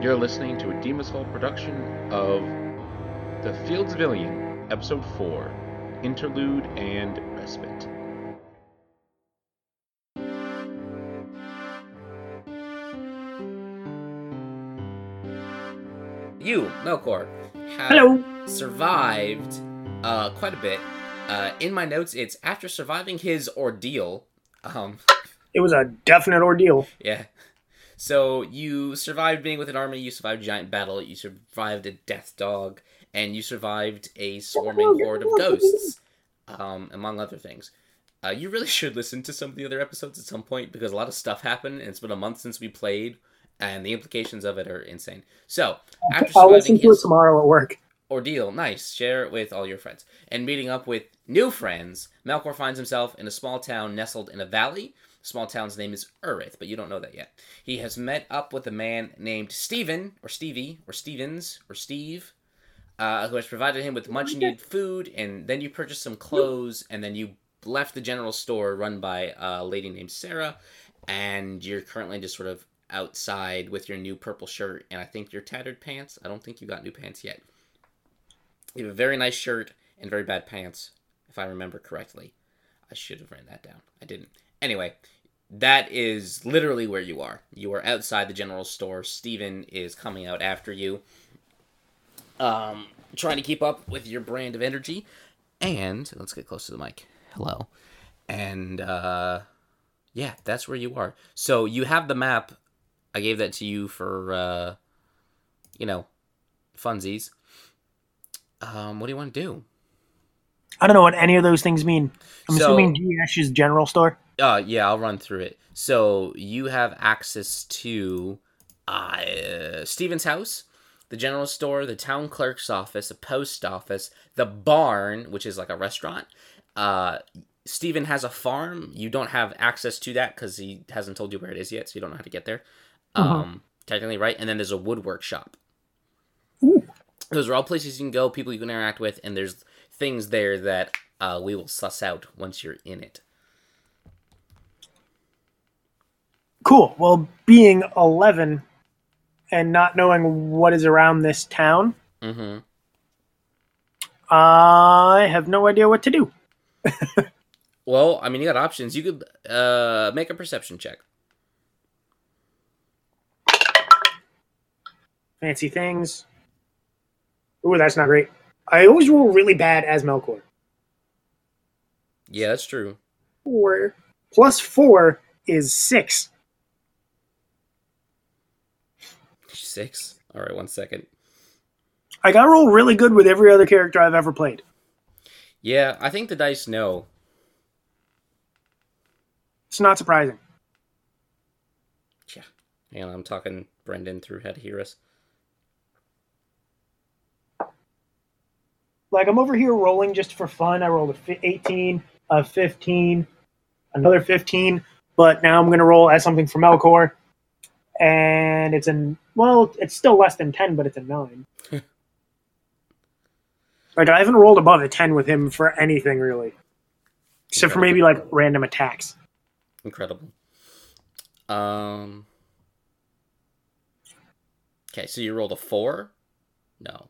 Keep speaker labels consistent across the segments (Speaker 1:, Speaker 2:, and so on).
Speaker 1: You're listening to a Demon's Vault production of The Fields of Ilion, Episode 4 Interlude and Respite.
Speaker 2: You, Melkor, have
Speaker 3: Hello.
Speaker 2: survived uh, quite a bit. Uh, in my notes, it's after surviving his ordeal. Um,
Speaker 3: It was a definite ordeal.
Speaker 2: yeah. So you survived being with an army. You survived a giant battle. You survived a death dog, and you survived a swarming horde of ghosts, um, among other things. Uh, you really should listen to some of the other episodes at some point because a lot of stuff happened, and it's been a month since we played, and the implications of it are insane. So after
Speaker 3: I'll listen to it tomorrow at work.
Speaker 2: ordeal. Nice. Share it with all your friends. And meeting up with new friends, Melkor finds himself in a small town nestled in a valley. The small town's name is Urith, but you don't know that yet. He has met up with a man named Stephen, or Stevie, or Stevens, or Steve, uh, who has provided him with much needed food, and then you purchased some clothes, and then you left the general store run by a lady named Sarah, and you're currently just sort of outside with your new purple shirt, and I think your tattered pants. I don't think you got new pants yet. You have a very nice shirt and very bad pants, if I remember correctly. I should have written that down. I didn't. Anyway, that is literally where you are. You are outside the general store. Steven is coming out after you. Um, trying to keep up with your brand of energy. And let's get close to the mic. Hello. And uh yeah, that's where you are. So you have the map. I gave that to you for uh you know, funsies. Um, what do you want to do?
Speaker 3: I don't know what any of those things mean. I'm
Speaker 2: So-
Speaker 3: assuming GS's general store.
Speaker 2: Uh, yeah, I'll run through it. So you have access to uh, Steven's house, the general store, the town clerk's office, a post office, the barn, which is like a restaurant. Uh, Steven has a farm. You don't have access to that because he hasn't told you where it is yet, so you don't know how to get there. Um, technically, right? And then there's a woodwork shop.
Speaker 3: Ooh.
Speaker 2: Those are all places you can go, people you can interact with, and there's things there that uh, we will suss out once you're in it.
Speaker 3: Cool. Well, being 11 and not knowing what is around this town,
Speaker 2: Mm-hmm.
Speaker 3: I have no idea what to do.
Speaker 2: Well, I mean, you got options. You could uh, make a perception check.
Speaker 3: Fancy things. Ooh, that's not great. I always roll really bad as Melkor.
Speaker 2: Yeah, that's true.
Speaker 3: Four plus four is six.
Speaker 2: Six. All right, one second.
Speaker 3: I got to roll really good with every other character I've ever played.
Speaker 2: Yeah, I think the dice know.
Speaker 3: It's not surprising.
Speaker 2: Yeah. Hang on, I'm talking Brendan through how to hear us.
Speaker 3: Like I'm over here rolling just for fun. I rolled a 18, a 15, another 15, but now I'm going to roll as something from Melkor, and it's an well, it's still less than 10, but it's a nine. like I haven't rolled above a 10 with him for anything really, except for maybe like random attacks.
Speaker 2: Incredible. Um. Okay, so you rolled a four? No.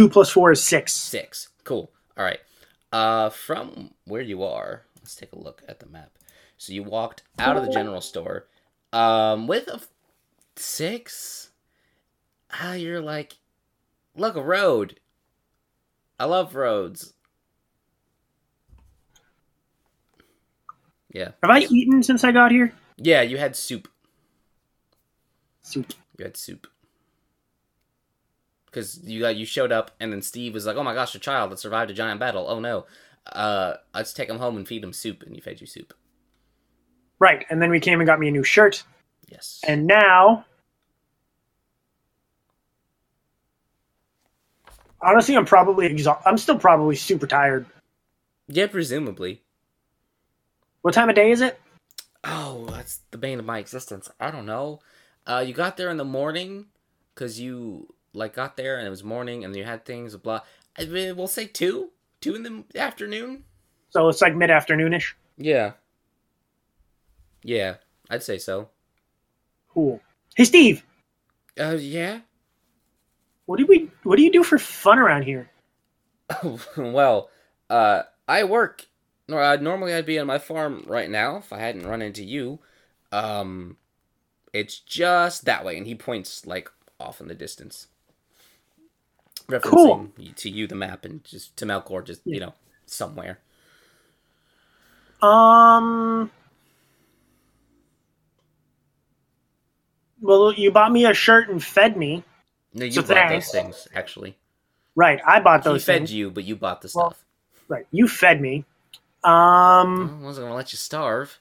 Speaker 3: Two plus four is six.
Speaker 2: Six. Cool. All right. Uh, from where you are, let's take a look at the map. So you walked out of the general store, um, with a f- six. Ah, you're like, look, a road. I love roads. Yeah.
Speaker 3: Have I eaten since I got here?
Speaker 2: Yeah, you had soup.
Speaker 3: Soup.
Speaker 2: You had soup. Because you got you showed up, and then Steve was like, "Oh my gosh, a child that survived a giant battle. Oh no, uh, let's take him home and feed him soup." And you fed you soup.
Speaker 3: Right, and then we came and got me a new shirt,
Speaker 2: Yes.
Speaker 3: and now honestly i'm probably exhausted i'm still probably super tired
Speaker 2: yeah, presumably.
Speaker 3: what time of day is it
Speaker 2: Oh, that's the bane of my existence. I don't know. Uh, you got there in the morning because you like got there and it was morning and you had things blah. I mean, we'll say two, two in the afternoon.
Speaker 3: so it's like mid-afternoonish
Speaker 2: Yeah. Yeah, I'd say so.
Speaker 3: Cool. Hey, Steve.
Speaker 2: Uh, yeah.
Speaker 3: What do we? What do you do for fun around here?
Speaker 2: well, uh, I work. Uh, normally, I'd be on my farm right now if I hadn't run into you. Um, it's just that way, and he points like off in the distance, referencing
Speaker 3: Cool.
Speaker 2: to you the map and just to Melkor, just you know somewhere.
Speaker 3: Um. Well, you bought me a shirt and fed me.
Speaker 2: No, you
Speaker 3: So
Speaker 2: bought
Speaker 3: thanks.
Speaker 2: those things actually.
Speaker 3: Right, I bought
Speaker 2: He
Speaker 3: those
Speaker 2: fed
Speaker 3: things.
Speaker 2: you, but you bought the
Speaker 3: Well,
Speaker 2: stuff.
Speaker 3: Right, you fed me. Um,
Speaker 2: I wasn't gonna let you starve.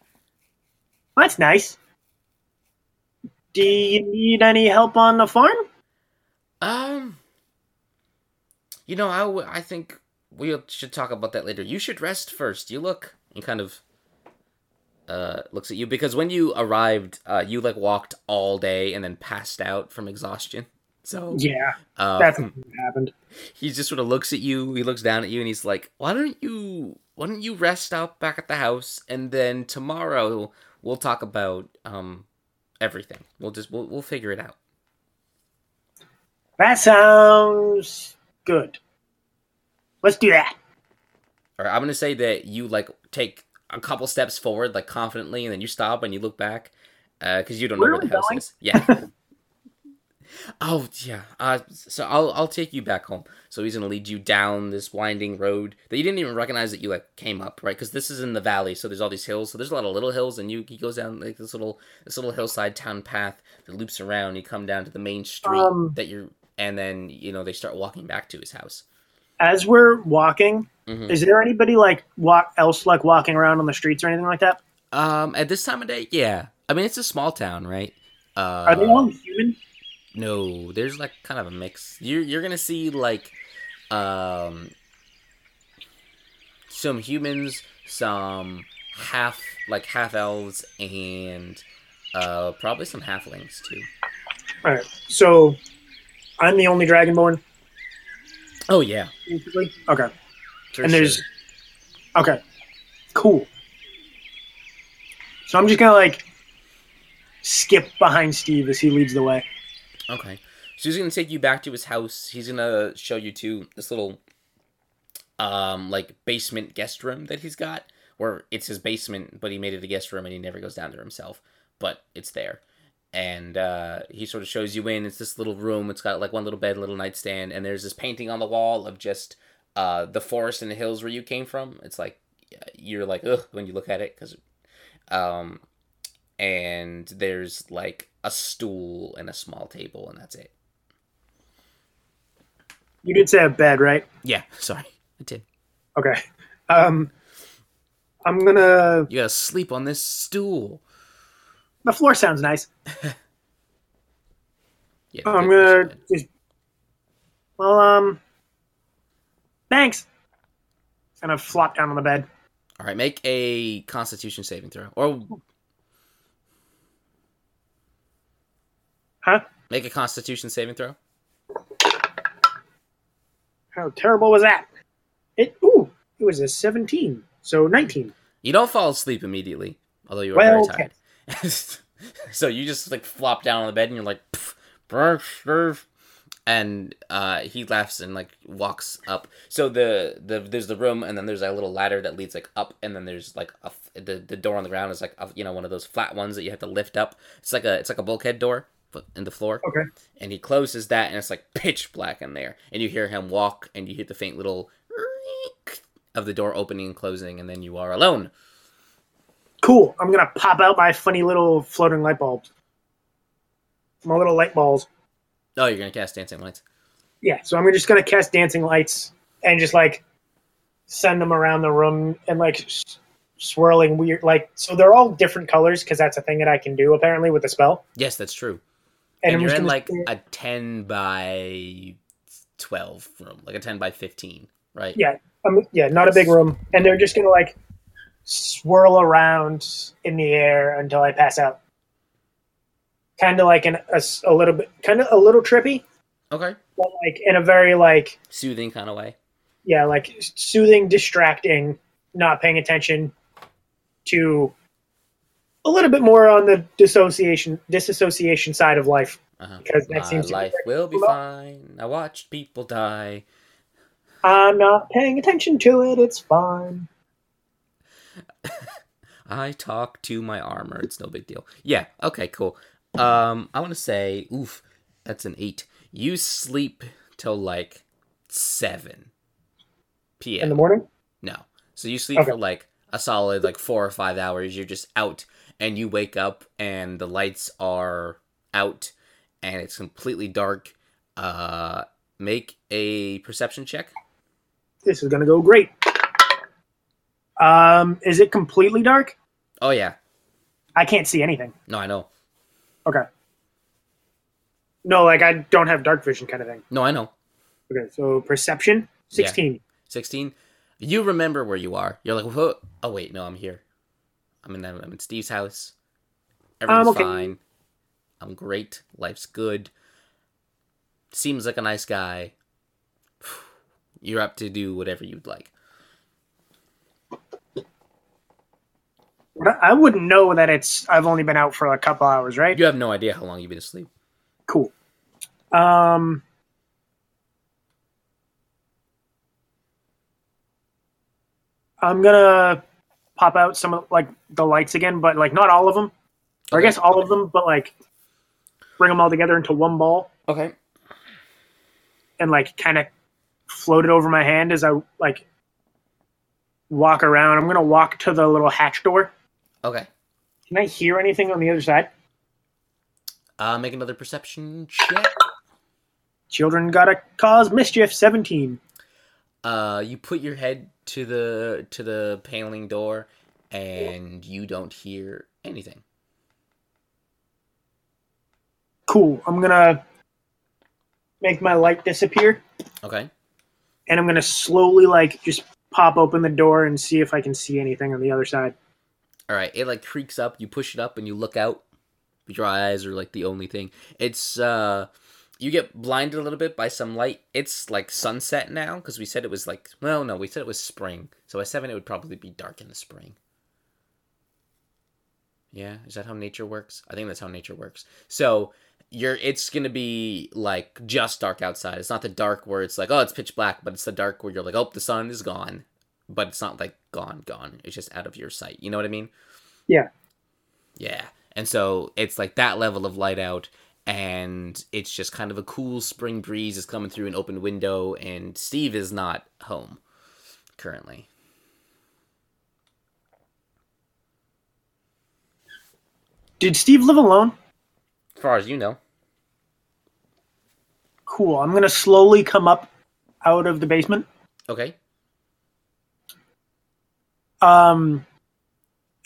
Speaker 3: that's nice. Do you need any help on the farm?
Speaker 2: Um, you know, I, w- I think we should talk about that later. You should rest first. You look. He kind of uh looks at you because when you arrived, uh, you like walked all day and then passed out from exhaustion. So
Speaker 3: Yeah,
Speaker 2: uh,
Speaker 3: that's what happened.
Speaker 2: he just sort of looks at you. He looks down at you and he's like, "Why don't you? Why don't you rest up back at the house and then tomorrow we'll talk about um everything. We'll just we'll we'll figure it out."
Speaker 3: That sounds good. Let's do that.
Speaker 2: Or I'm gonna say that you like take a couple steps forward, like confidently, and then you stop and you look back, because you don't
Speaker 3: Where
Speaker 2: know where the house
Speaker 3: going?
Speaker 2: is. Yeah. oh yeah. Uh, so I'll I'll take you back home. So he's gonna lead you down this winding road that you didn't even recognize that you like came up, right? Because this is in the valley, so there's all these hills. So there's a lot of little hills, and you he goes down like this little this little hillside town path that loops around. You come down to the main street
Speaker 3: Um,
Speaker 2: that you're, and then you know they start walking back to his house.
Speaker 3: As we're walking,
Speaker 2: Mhm.
Speaker 3: is there anybody like walk else like walking around on the streets or anything like that?
Speaker 2: Um, at this time of day, yeah. I mean, it's a small town, right? Uh,
Speaker 3: Are they all human?
Speaker 2: No, there's like kind of a mix. You're you're gonna see like, um, some humans, some half like half elves, and uh, probably some halflings too.
Speaker 3: All right. So, I'm the only dragonborn,
Speaker 2: Oh yeah,
Speaker 3: basically. Okay.
Speaker 2: for
Speaker 3: and there's
Speaker 2: sure.
Speaker 3: okay cool so i'm just gonna like skip behind steve as he leads the way
Speaker 2: Okay. So he's gonna take you back to his house. He's gonna show you to this little um like basement guest room that he's got. Where it's his basement, but he made it a guest room and he never goes down there himself. But it's there. And uh he sort of shows you in. It's this little room. It's got like one little bed, little nightstand, and there's this painting on the wall of just uh the forest and the hills where you came from. It's like you're like ugh when you look at it because um and there's like a stool and a small table and that's it.
Speaker 3: you did say a bed right
Speaker 2: Yeah, sorry. I did.
Speaker 3: okay um i'm gonna
Speaker 2: You gotta sleep on this stool.
Speaker 3: The floor sounds nice.
Speaker 2: Yeah,
Speaker 3: i'm gonna just well um thanks. And i flop down on the bed.
Speaker 2: All right, make a Constitution saving throw, or
Speaker 3: huh?
Speaker 2: make a Constitution saving throw.
Speaker 3: how terrible was that? It ooh it was a 17 so 19
Speaker 2: You don't fall asleep immediately, although you are
Speaker 3: Well,
Speaker 2: very tired. so you just like flop down on the bed and you're like, "Pff, brr, brr." and uh, he laughs and like walks up. So the the there's the room and then there's a little ladder that leads like up and then there's like a f the the door on the ground is like a, you know one of those flat ones that you have to lift up. It's like a it's like a bulkhead door in the floor.
Speaker 3: okay
Speaker 2: And he closes that and it's like pitch black in there. And you hear him walk and you hear the faint little of the door opening and closing and then you are alone.
Speaker 3: Cool. I'm gonna pop out my funny little floating light bulbs. My little light balls.
Speaker 2: Oh, you're gonna cast dancing lights.
Speaker 3: Yeah, so I'm just gonna cast dancing lights and just like send them around the room and like swirling weird like so they're all different colors because that's a thing that I can do apparently with the spell.
Speaker 2: Yes, that's true.
Speaker 3: And,
Speaker 2: And, you're in like a ten by twelve room, like a ten by fifteen, right?
Speaker 3: Yeah. um, yeah, not a big room, and they're just gonna like swirl around in the air until I pass out. Kind of like an, a little bit, kind of a little trippy,
Speaker 2: Okay.
Speaker 3: but like in a very like
Speaker 2: Soothing kind of way.
Speaker 3: yeah, like soothing, distracting, not paying attention, to a little bit more on the dissociation disassociation side of life
Speaker 2: Uh-huh.
Speaker 3: because that
Speaker 2: My
Speaker 3: seems to be
Speaker 2: life will be fine. I watched people die.
Speaker 3: I'm not paying attention to it. It's fine.
Speaker 2: I talk to my armor. It's no big deal. Yeah. Okay. Cool. Um, I want to say, oof, that's an eight. You sleep till like seven p.m.
Speaker 3: In the morning?
Speaker 2: No. So you sleep
Speaker 3: Okay.
Speaker 2: for like a solid like four or five hours. You're just out, and you wake up, and the lights are out, and it's completely dark. Uh, make a perception check.
Speaker 3: This is gonna go great. Um, is it completely dark?
Speaker 2: Oh yeah.
Speaker 3: I can't see anything.
Speaker 2: No, I know.
Speaker 3: Okay. No, like I don't have dark vision kind of thing.
Speaker 2: No, I know.
Speaker 3: Okay, so perception,
Speaker 2: Yeah.
Speaker 3: 16.
Speaker 2: 16 you remember where you are you're like Whoa. oh wait no i'm here i'm in i'm in steve's house everything's
Speaker 3: okay.
Speaker 2: fine i'm great life's good seems like a nice guy you're up to do whatever you'd like
Speaker 3: But I wouldn't know that it's. I've only been out for a couple hours, right?
Speaker 2: you have no idea how long you've been asleep
Speaker 3: Cool. Um. I'm gonna pop out some of like the lights again, but like not all of them. Or I guess all of them, but like bring them all together into one ball
Speaker 2: okay
Speaker 3: and like kind of float it over my hand as I like walk around. I'm gonna walk to the little hatch door.
Speaker 2: Okay
Speaker 3: Can I hear anything on the other side?
Speaker 2: uh make another perception check
Speaker 3: Children gotta cause mischief. Seventeen.
Speaker 2: uh you put your head to the to the paneling door and you don't hear anything
Speaker 3: Cool. I'm gonna make my light disappear,
Speaker 2: okay
Speaker 3: and I'm gonna slowly like just pop open the door and see if I can see anything on the other side.
Speaker 2: All right, it like creaks up. You push it up and you look out. Your eyes are like the only thing. It's uh, you get blinded a little bit by some light. It's like sunset now because we said it was like well, no, we said it was spring. So at seven, it would probably be dark in the spring. Yeah, is that how nature works? I think that's how nature works. So you're it's gonna be like just dark outside. It's not the dark where it's like oh it's pitch black, but it's the dark where you're like oh the sun is gone, but it's not like gone gone. It's just out of your sight. You know what I mean?
Speaker 3: Yeah.
Speaker 2: Yeah. And so it's like that level of light out and it's just kind of a cool spring breeze is coming through an open window and Steve is not home currently.
Speaker 3: Did Steve live alone?
Speaker 2: As far as you know.
Speaker 3: Cool. I'm gonna slowly come up out of the basement.
Speaker 2: Okay.
Speaker 3: Um,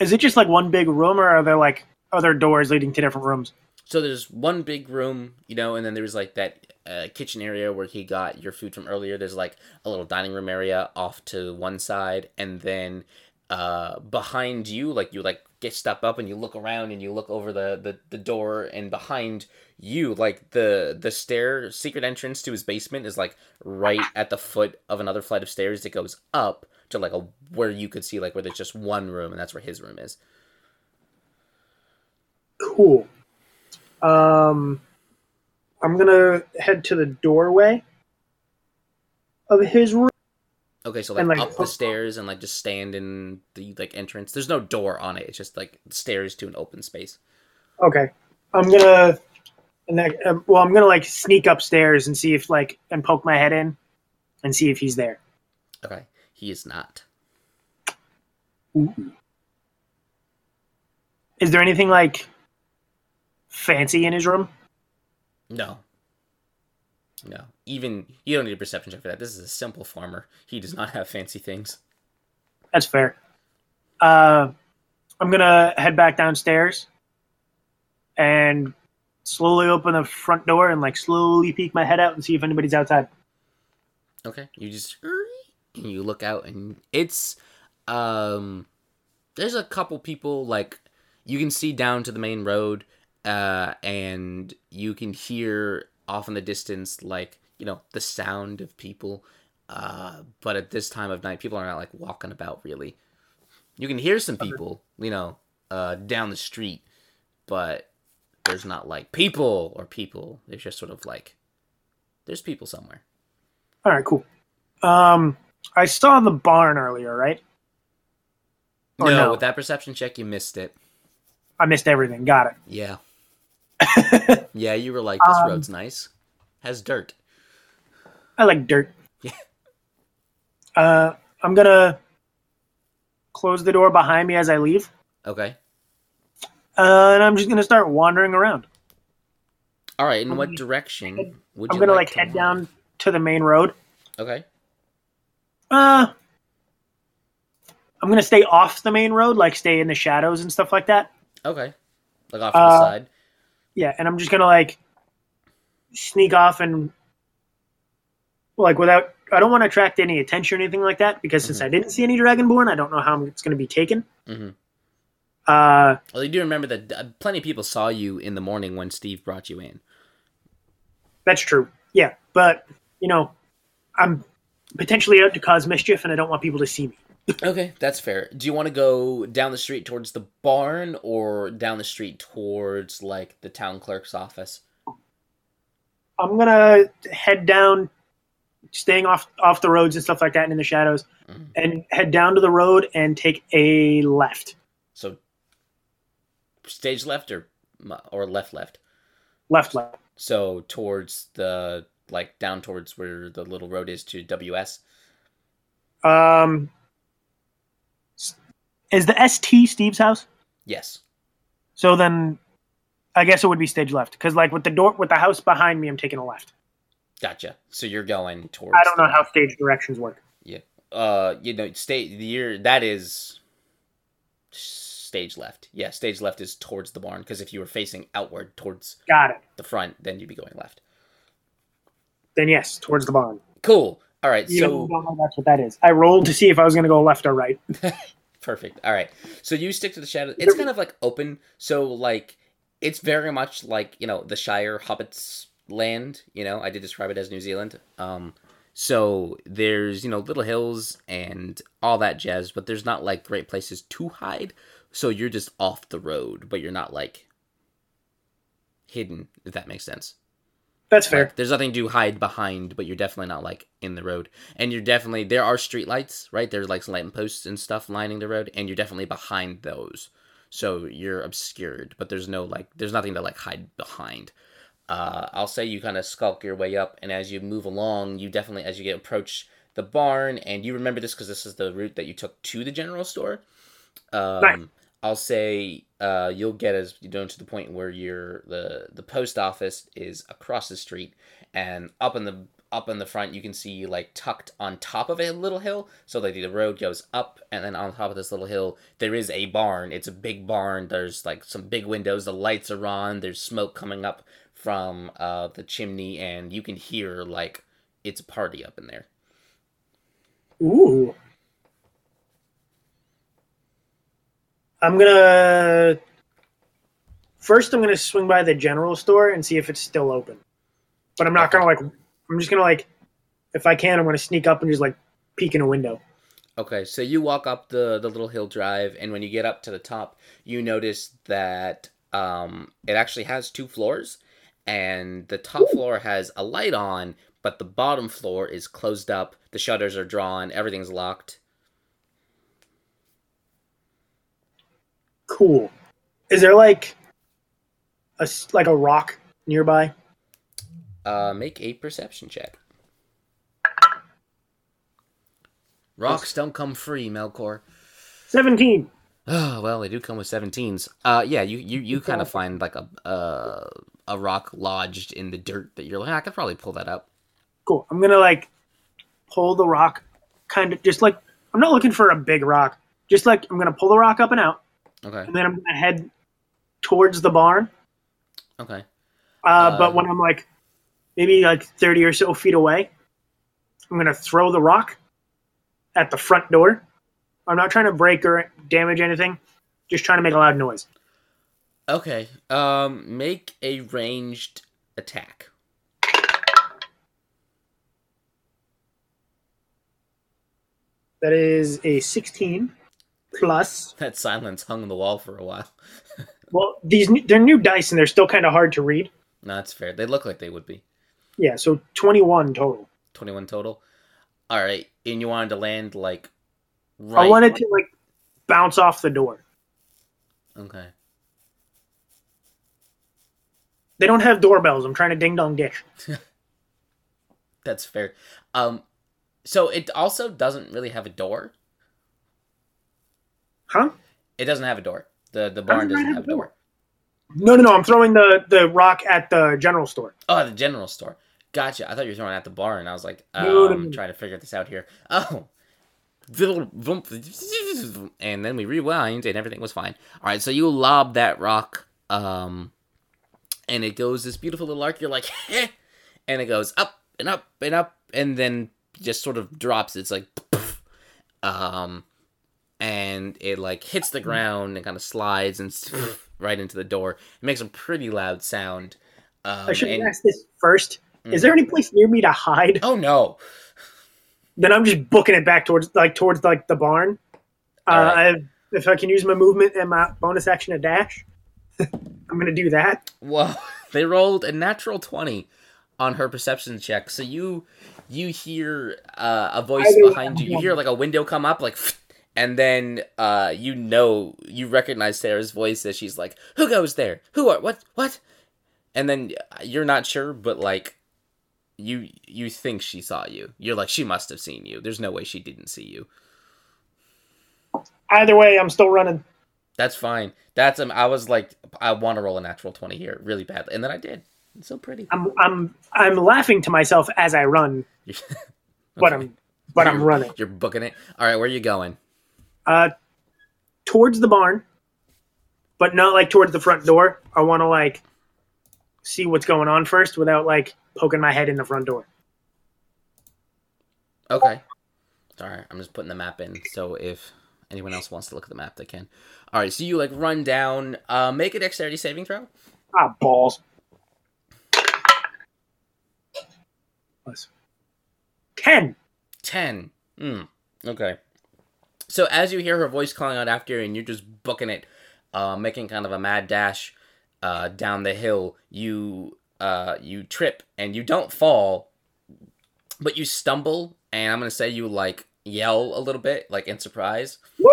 Speaker 3: is it just like one big room, or are there like other doors leading to different rooms?
Speaker 2: So there's one big room, you know, and then there's like that uh, kitchen area where he got your food from earlier. There's like a little dining room area off to one side, and then uh, behind you, like you like get step up and you look around and you look over the, the the door, and behind you, like the the stair secret entrance to his basement is like right at the foot of another flight of stairs that goes up to like a where you could see like where there's just one room, and that's where his room is.
Speaker 3: Cool. Um, I'm gonna head to the doorway of his room.
Speaker 2: Okay, so like,
Speaker 3: like,
Speaker 2: up the stairs and like just stand in the like entrance. There's no door on it. It's just like stairs to an open space.
Speaker 3: Okay. I'm gonna, and then, um, well, I'm gonna like sneak upstairs and see if like and poke my head in and see if he's there.
Speaker 2: Okay, he is not.
Speaker 3: Is there anything like fancy in his room?
Speaker 2: No. No. Even you don't need a perception check for that. This is a simple farmer. He does not have fancy things.
Speaker 3: That's fair. Uh, I'm gonna head back downstairs and slowly open the front door and like slowly peek my head out and see if anybody's outside.
Speaker 2: Okay, you just and you look out and it's um there's a couple people like you can see down to the main road uh and you can hear off in the distance like you know the sound of people uh but at this time of night people are not like walking about really You can hear some people, you know, uh, down the street, but there's not like people or people. There's just sort of like there's people somewhere.
Speaker 3: All right, cool. Um, I saw the barn earlier, right?
Speaker 2: No,
Speaker 3: no?
Speaker 2: with that perception check, you missed it.
Speaker 3: I missed everything. Got it.
Speaker 2: yeah, yeah, you were like, this
Speaker 3: Um,
Speaker 2: road's nice, has dirt.
Speaker 3: I like dirt.
Speaker 2: Yeah.
Speaker 3: Uh, I'm gonna close the door behind me as I leave,
Speaker 2: Okay.
Speaker 3: uh, and I'm just gonna start wandering around.
Speaker 2: All right. In
Speaker 3: I'm
Speaker 2: what
Speaker 3: gonna
Speaker 2: direction would
Speaker 3: I'm
Speaker 2: you
Speaker 3: gonna
Speaker 2: like,
Speaker 3: like
Speaker 2: to
Speaker 3: head
Speaker 2: wander?
Speaker 3: down to the main road.
Speaker 2: Okay.
Speaker 3: Uh, I'm gonna stay off the main road, like stay in the shadows and stuff like that.
Speaker 2: Okay. Like off to the
Speaker 3: Uh,
Speaker 2: side.
Speaker 3: Yeah, and I'm just gonna like sneak off and like without. I don't want to attract any attention or anything like that because since
Speaker 2: Mhm.
Speaker 3: I didn't see any dragonborn, I don't know how it's gonna be taken.
Speaker 2: Mm-hmm.
Speaker 3: Uh,
Speaker 2: Well, you do remember that uh, plenty of people saw you in the morning when Steve brought you in.
Speaker 3: that's true. Yeah, but you know, I'm potentially out to cause mischief, and I don't want people to see me.
Speaker 2: Okay, that's fair. Do you want to go down the street towards the barn or down the street towards like the town clerk's office?
Speaker 3: I'm gonna head down, staying off off the roads and stuff like that, and in the shadows,
Speaker 2: Mhm.
Speaker 3: and head down to the road and take a left,
Speaker 2: So stage left or or left left.
Speaker 3: left, left.
Speaker 2: So towards the like down towards where the little road is to WS.
Speaker 3: Um, is the ST Steve's house?
Speaker 2: Yes.
Speaker 3: So then, I guess it would be stage left because, like, with the door with the house behind me, I'm taking a left.
Speaker 2: Gotcha. So you're going towards
Speaker 3: I don't know how stage directions work. Yeah.
Speaker 2: Uh you know the year that is stage left yeah stage left is towards the barn because if you were facing outward towards
Speaker 3: Got it.
Speaker 2: the front then you'd be going left
Speaker 3: Then yes, towards the barn.
Speaker 2: cool. All right
Speaker 3: Even
Speaker 2: so
Speaker 3: I don't know that's what that is. I rolled to see if I was going to go left or right.
Speaker 2: perfect. All right. So you stick to the shadow. It's kind of like open. So like it's very much like you know the shire hobbits land you know? I did describe it as new zealand. Um so there's you know little hills and all that jazz but there's not like great places to hide. So you're just off the road but you're not like hidden if that makes sense
Speaker 3: That's fair.
Speaker 2: like, there's nothing to hide behind, but you're definitely not like in the road. And you're definitely there are street lights, right? There's like some light posts and stuff lining the road, and you're definitely behind those. So you're obscured, but there's no like there's nothing to like hide behind. Uh, I'll say you kind of skulk your way up, and as you move along, you definitely as you get approach the barn, and you remember this because this is the route that you took to the general store. Um,
Speaker 3: Right.
Speaker 2: I'll say uh, you'll get as you know to the point where you're the the post office is across the street, and up in the up in the front you can see like tucked on top of a little hill. So like the road goes up, and then on top of this little hill there is a barn. It's a big barn. There's like some big windows. The lights are on. There's smoke coming up from uh, the chimney, and you can hear like it's a party up in there.
Speaker 3: Ooh. I'm gonna first. I'm gonna swing by the general store and see if it's still open. But I'm not gonna like. I'm just gonna like, if I can, I'm gonna sneak up and just like peek in a window.
Speaker 2: Okay, so you walk up the the little hill drive, and when you get up to the top, you notice that um, it actually has two floors, and the top floor has a light on, but the bottom floor is closed up. The shutters are drawn. Everything's locked.
Speaker 3: Cool. Is there like a like a rock nearby?
Speaker 2: Uh, make a perception check. Rocks don't come free, Melkor.
Speaker 3: Seventeen.
Speaker 2: Oh well, they do come with seventeens. Uh, yeah, you you, you kind of find like a uh, a rock lodged in the dirt that you're like, "Ah, I could probably pull that up.
Speaker 3: Cool. I'm gonna like pull the rock, kind of just like I'm not looking for a big rock. Just like I'm gonna pull the rock up and out,
Speaker 2: Okay,
Speaker 3: and then I'm gonna head towards the barn.
Speaker 2: okay.
Speaker 3: Uh,
Speaker 2: Uh,
Speaker 3: but when I'm like maybe like 30 or so feet away, I'm gonna throw the rock at the front door. I'm not trying to break or damage anything, just trying to make a loud noise.
Speaker 2: Okay. Um, make a ranged attack.
Speaker 3: That is a 16. Plus.
Speaker 2: That silence hung on the wall for a while.
Speaker 3: Well, these new- they're new dice and they're still kind of hard to read.
Speaker 2: No, that's fair. They look like they would be.
Speaker 3: Yeah, so 21 total.
Speaker 2: 21 total. All right. And you wanted to land like right.
Speaker 3: I wanted to like bounce off the door.
Speaker 2: Okay.
Speaker 3: They don't have doorbells. I'm trying to ding dong dish.
Speaker 2: That's fair. Um so it also doesn't really have a door.
Speaker 3: Huh?
Speaker 2: It doesn't have a door. The the barn
Speaker 3: does it
Speaker 2: doesn't
Speaker 3: have
Speaker 2: have a
Speaker 3: a door?
Speaker 2: door.
Speaker 3: No, no, no. I'm throwing the the rock at the general store.
Speaker 2: Oh, the general store. Gotcha. I thought you were throwing at the barn. And I was like, um,
Speaker 3: No, no, no.
Speaker 2: trying to figure this out here. Oh. And then we rewind and everything was fine. All right, so you lob that rock, um, and it goes this beautiful little arc. You're like, "Heh," and it goes up and up and up, and then just sort of drops. It's like, um, and it like hits the ground and kind of slides and right into the door. It makes a pretty loud sound. Um,
Speaker 3: I should
Speaker 2: and-
Speaker 3: asked this first.
Speaker 2: Mm.
Speaker 3: Is there any place near me to hide?
Speaker 2: Oh no!
Speaker 3: Then I'm just booking it back towards like towards like the barn. Uh,
Speaker 2: right.
Speaker 3: I, if I can use my movement and my bonus action to dash, I'm gonna do that.
Speaker 2: Well, they rolled a natural twenty on her perception check. So you you hear uh, a voice behind you. You hear like a window come up, like, and then uh, you know you recognize Sarah's voice as she's like, "Who goes there? Who are what what?" And then uh, you're not sure, but like you you think she saw you. You're like, she must have seen you. There's no way she didn't see you.
Speaker 3: Either way, I'm still running.
Speaker 2: That's fine. That's um, I was like, I want to roll a natural twenty here really badly, and then I did. It's so pretty.
Speaker 3: I'm I'm I'm laughing to myself as I run, but I'm but I'm running
Speaker 2: You're booking it. All right, where are you going?
Speaker 3: Uh towards the barn, but not like towards the front door. I want to like see what's going on first without like poking my head in the front door.
Speaker 2: Okay. Sorry, I'm just putting the map in. So if anyone else wants to look at the map, they can. All right, so you like run down. Uh, make a dexterity saving throw.
Speaker 3: Ah, balls. Plus. Ten.
Speaker 2: Ten. Hmm. Okay. So as you hear her voice calling out after you, and you're just booking it, uh, making kind of a mad dash uh, down the hill, you uh, you trip and you don't fall, but you stumble, and I'm gonna say you like yell a little bit, like in surprise.
Speaker 3: Woo!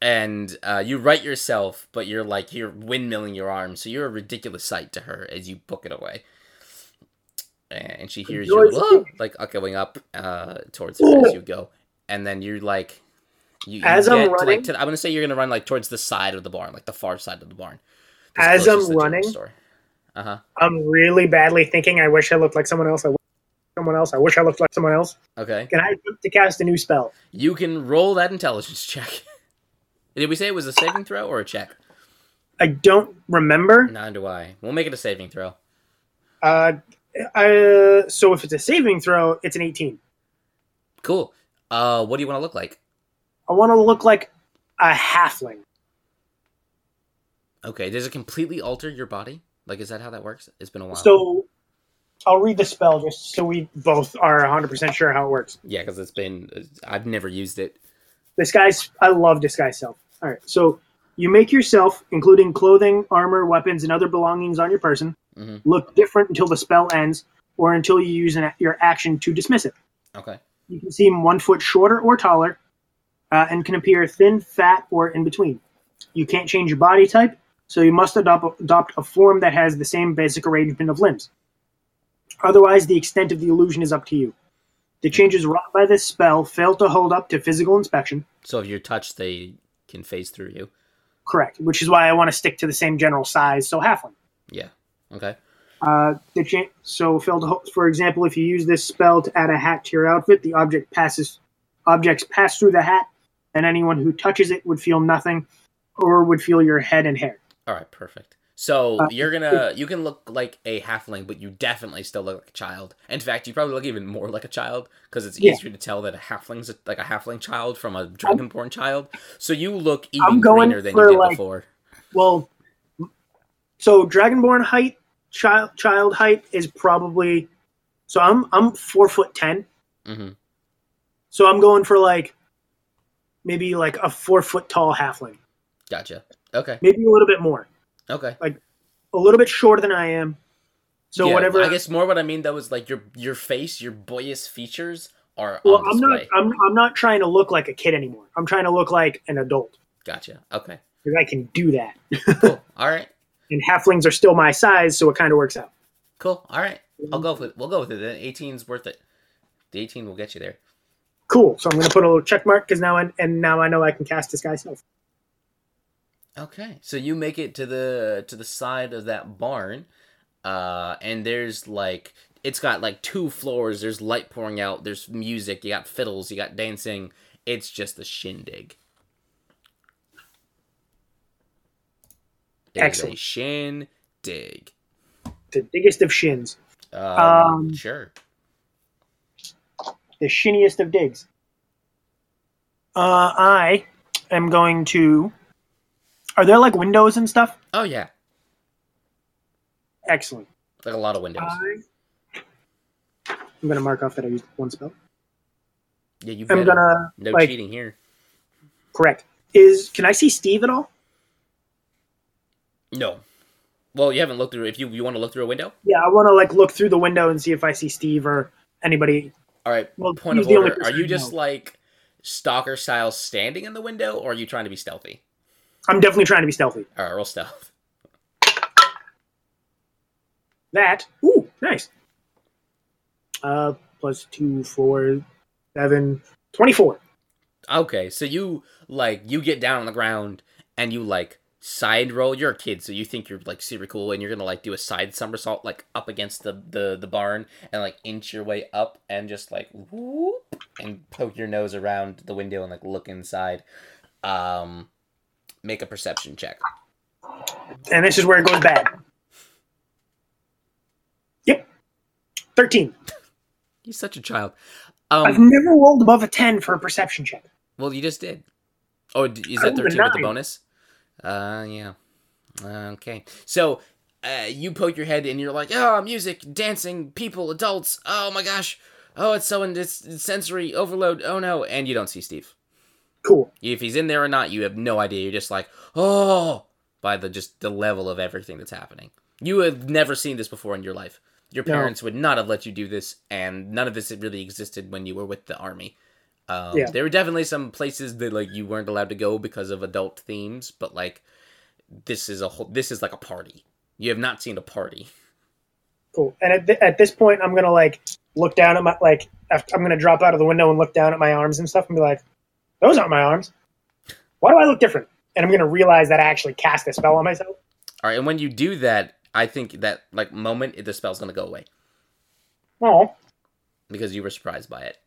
Speaker 2: and uh, you right yourself, but you're like you're windmilling your arms, so you're a ridiculous sight to her as you book it away. And she hears you
Speaker 3: Rejoice.
Speaker 2: Like uh, going up uh, towards her as you go, and then you're like, you, you
Speaker 3: As I'm
Speaker 2: get to,
Speaker 3: running-
Speaker 2: like, to, I'm gonna say you're gonna run like towards the side of the barn, like the far side of the barn.
Speaker 3: As I'm running?
Speaker 2: Uh huh.
Speaker 3: I'm really badly thinking. I wish I looked like someone else. I wish someone else. I wish I looked like someone else.
Speaker 2: Okay.
Speaker 3: Can I attempt to cast a new spell?
Speaker 2: You can roll that intelligence check. Did we say it was a saving throw or a check?
Speaker 3: I don't remember.
Speaker 2: Neither do I. We'll make it a saving throw.
Speaker 3: Uh, I, so if it's a saving throw, it's an 18.
Speaker 2: Cool. Uh, what do you want to look like?
Speaker 3: I want to look like a halfling.
Speaker 2: Okay, does it completely alter your body? Like, is that how that works? It's been a while.
Speaker 3: So I'll read the spell just so we both are 100% sure how it works.
Speaker 2: yeah, because it's been. I've never used it.
Speaker 3: Disguise. I love disguise self. All right. So you make yourself, including clothing, armor, weapons, and other belongings on your person,
Speaker 2: Mhm.
Speaker 3: look different until the spell ends or until you use an, your action to dismiss it.
Speaker 2: Okay.
Speaker 3: You can seem one foot shorter or taller uh, and can appear thin, fat, or in between. You can't change your body type, so you must adopt, adopt a form that has the same basic arrangement of limbs. Otherwise, the extent of the illusion is up to you. The changes wrought by this spell fail to hold up to physical inspection.
Speaker 2: So if you're touched, they can phase through you.
Speaker 3: Correct, which is why I want to stick to the same general size, so halfling.
Speaker 2: Yeah. Okay.
Speaker 3: Uh, the cha- so fail to ho- for example, if you use this spell to add a hat to your outfit, the object passes objects pass through the hat, and anyone who touches it would feel nothing, or would feel your head and hair.
Speaker 2: All right. Perfect. So
Speaker 3: Uh,
Speaker 2: you're gonna you can look like a halfling, but you definitely still look like a child. In fact, you probably look even more like a child because it's
Speaker 3: Yeah.
Speaker 2: easier to tell that a halfling's a, like a halfling child from a dragonborn child. So you look even greener than you did
Speaker 3: like-
Speaker 2: before.
Speaker 3: Well, so dragonborn height, child child height is probably so I'm I'm four foot ten,
Speaker 2: hmm
Speaker 3: so I'm going for like maybe like a four foot tall halfling,
Speaker 2: Gotcha. Okay.
Speaker 3: maybe a little bit more,
Speaker 2: Okay.
Speaker 3: Like a little bit shorter than I am. So
Speaker 2: Yeah,
Speaker 3: whatever.
Speaker 2: I guess more what I mean though is like your your face, your boyish features are
Speaker 3: well, I'm not. I'm I'm not trying to look like a kid anymore. I'm trying to look like an adult
Speaker 2: Gotcha. Okay.
Speaker 3: because I can do that.
Speaker 2: Cool. All right.
Speaker 3: And halflings are still my size, so it kind of works out.
Speaker 2: Cool. All right. I'll mhm. go with it. We'll go with it. Then 18's worth it. The 18 will get you there.
Speaker 3: Cool. So I'm gonna put a little check mark because now I, and now I know I can cast disguise self.
Speaker 2: Okay, so you make it to the to the side of that barn, uh, and there's like it's got like two floors. There's light pouring out. There's music. You got fiddles. You got dancing. It's just a shindig. It is a shindig.
Speaker 3: The biggest of shins,
Speaker 2: Um,
Speaker 3: Um,
Speaker 2: sure.
Speaker 3: The shiniest of digs. Uh, I am going to. Are there like windows and stuff?
Speaker 2: Oh yeah,
Speaker 3: Excellent.
Speaker 2: like a lot of windows.
Speaker 3: I, I'm gonna mark off that I used one spell.
Speaker 2: yeah, you.
Speaker 3: I'm gonna
Speaker 2: No
Speaker 3: like
Speaker 2: cheating here.
Speaker 3: correct. Is can I see Steve at all?
Speaker 2: No. Well, you haven't looked through. If you you want to look through a window.
Speaker 3: Yeah, I want to like look through the window and see if I see Steve or anybody.
Speaker 2: All right.
Speaker 3: Well,
Speaker 2: Point of order: Are you just like stalker style standing in the window, or are you trying to be stealthy?
Speaker 3: I'm definitely trying to be stealthy.
Speaker 2: All right, roll stealth.
Speaker 3: That ooh, nice. Uh, plus two, four, seven, 24.
Speaker 2: Okay, so you like you get down on the ground and you like side roll. You're a kid, so you think you're like super cool, and you're gonna like do a side somersault like up against the the the barn and like inch your way up and just like whoop and poke your nose around the window and like look inside. Um, make a perception check.
Speaker 3: And this is where it goes bad. Yep. 13.
Speaker 2: He's such a child. Um, I've
Speaker 3: never rolled above a 10 for a perception check.
Speaker 2: well, you just did. Oh, is that thirteen with the bonus? Uh, yeah. Okay, so uh, you poke your head and you're like, oh, music, dancing, people, adults. Oh my gosh. Oh, it's so in it's sensory overload. Oh no, and you don't see Steve.
Speaker 3: Cool.
Speaker 2: If he's in there or not, you have no idea. You're just like, oh, by the just the level of everything that's happening. You have never seen this before in your life. Your
Speaker 3: No.
Speaker 2: parents would not have let you do this, and none of this really existed when you were with the army. Um,
Speaker 3: Yeah.
Speaker 2: There were definitely some places that like you weren't allowed to go because of adult themes, but like this is a whole. This is like a party. You have not seen a party.
Speaker 3: Cool. And at, th- at this point, I'm going to like look down at my, like, I'm to drop out of the window and look down at my arms and stuff and be like, those aren't my arms. Why do I look different? And I'm going to realize that I actually cast a spell on myself.
Speaker 2: All right, and when you do that, I think that like moment the spell's gonna go away
Speaker 3: Oh,
Speaker 2: because you were surprised by it,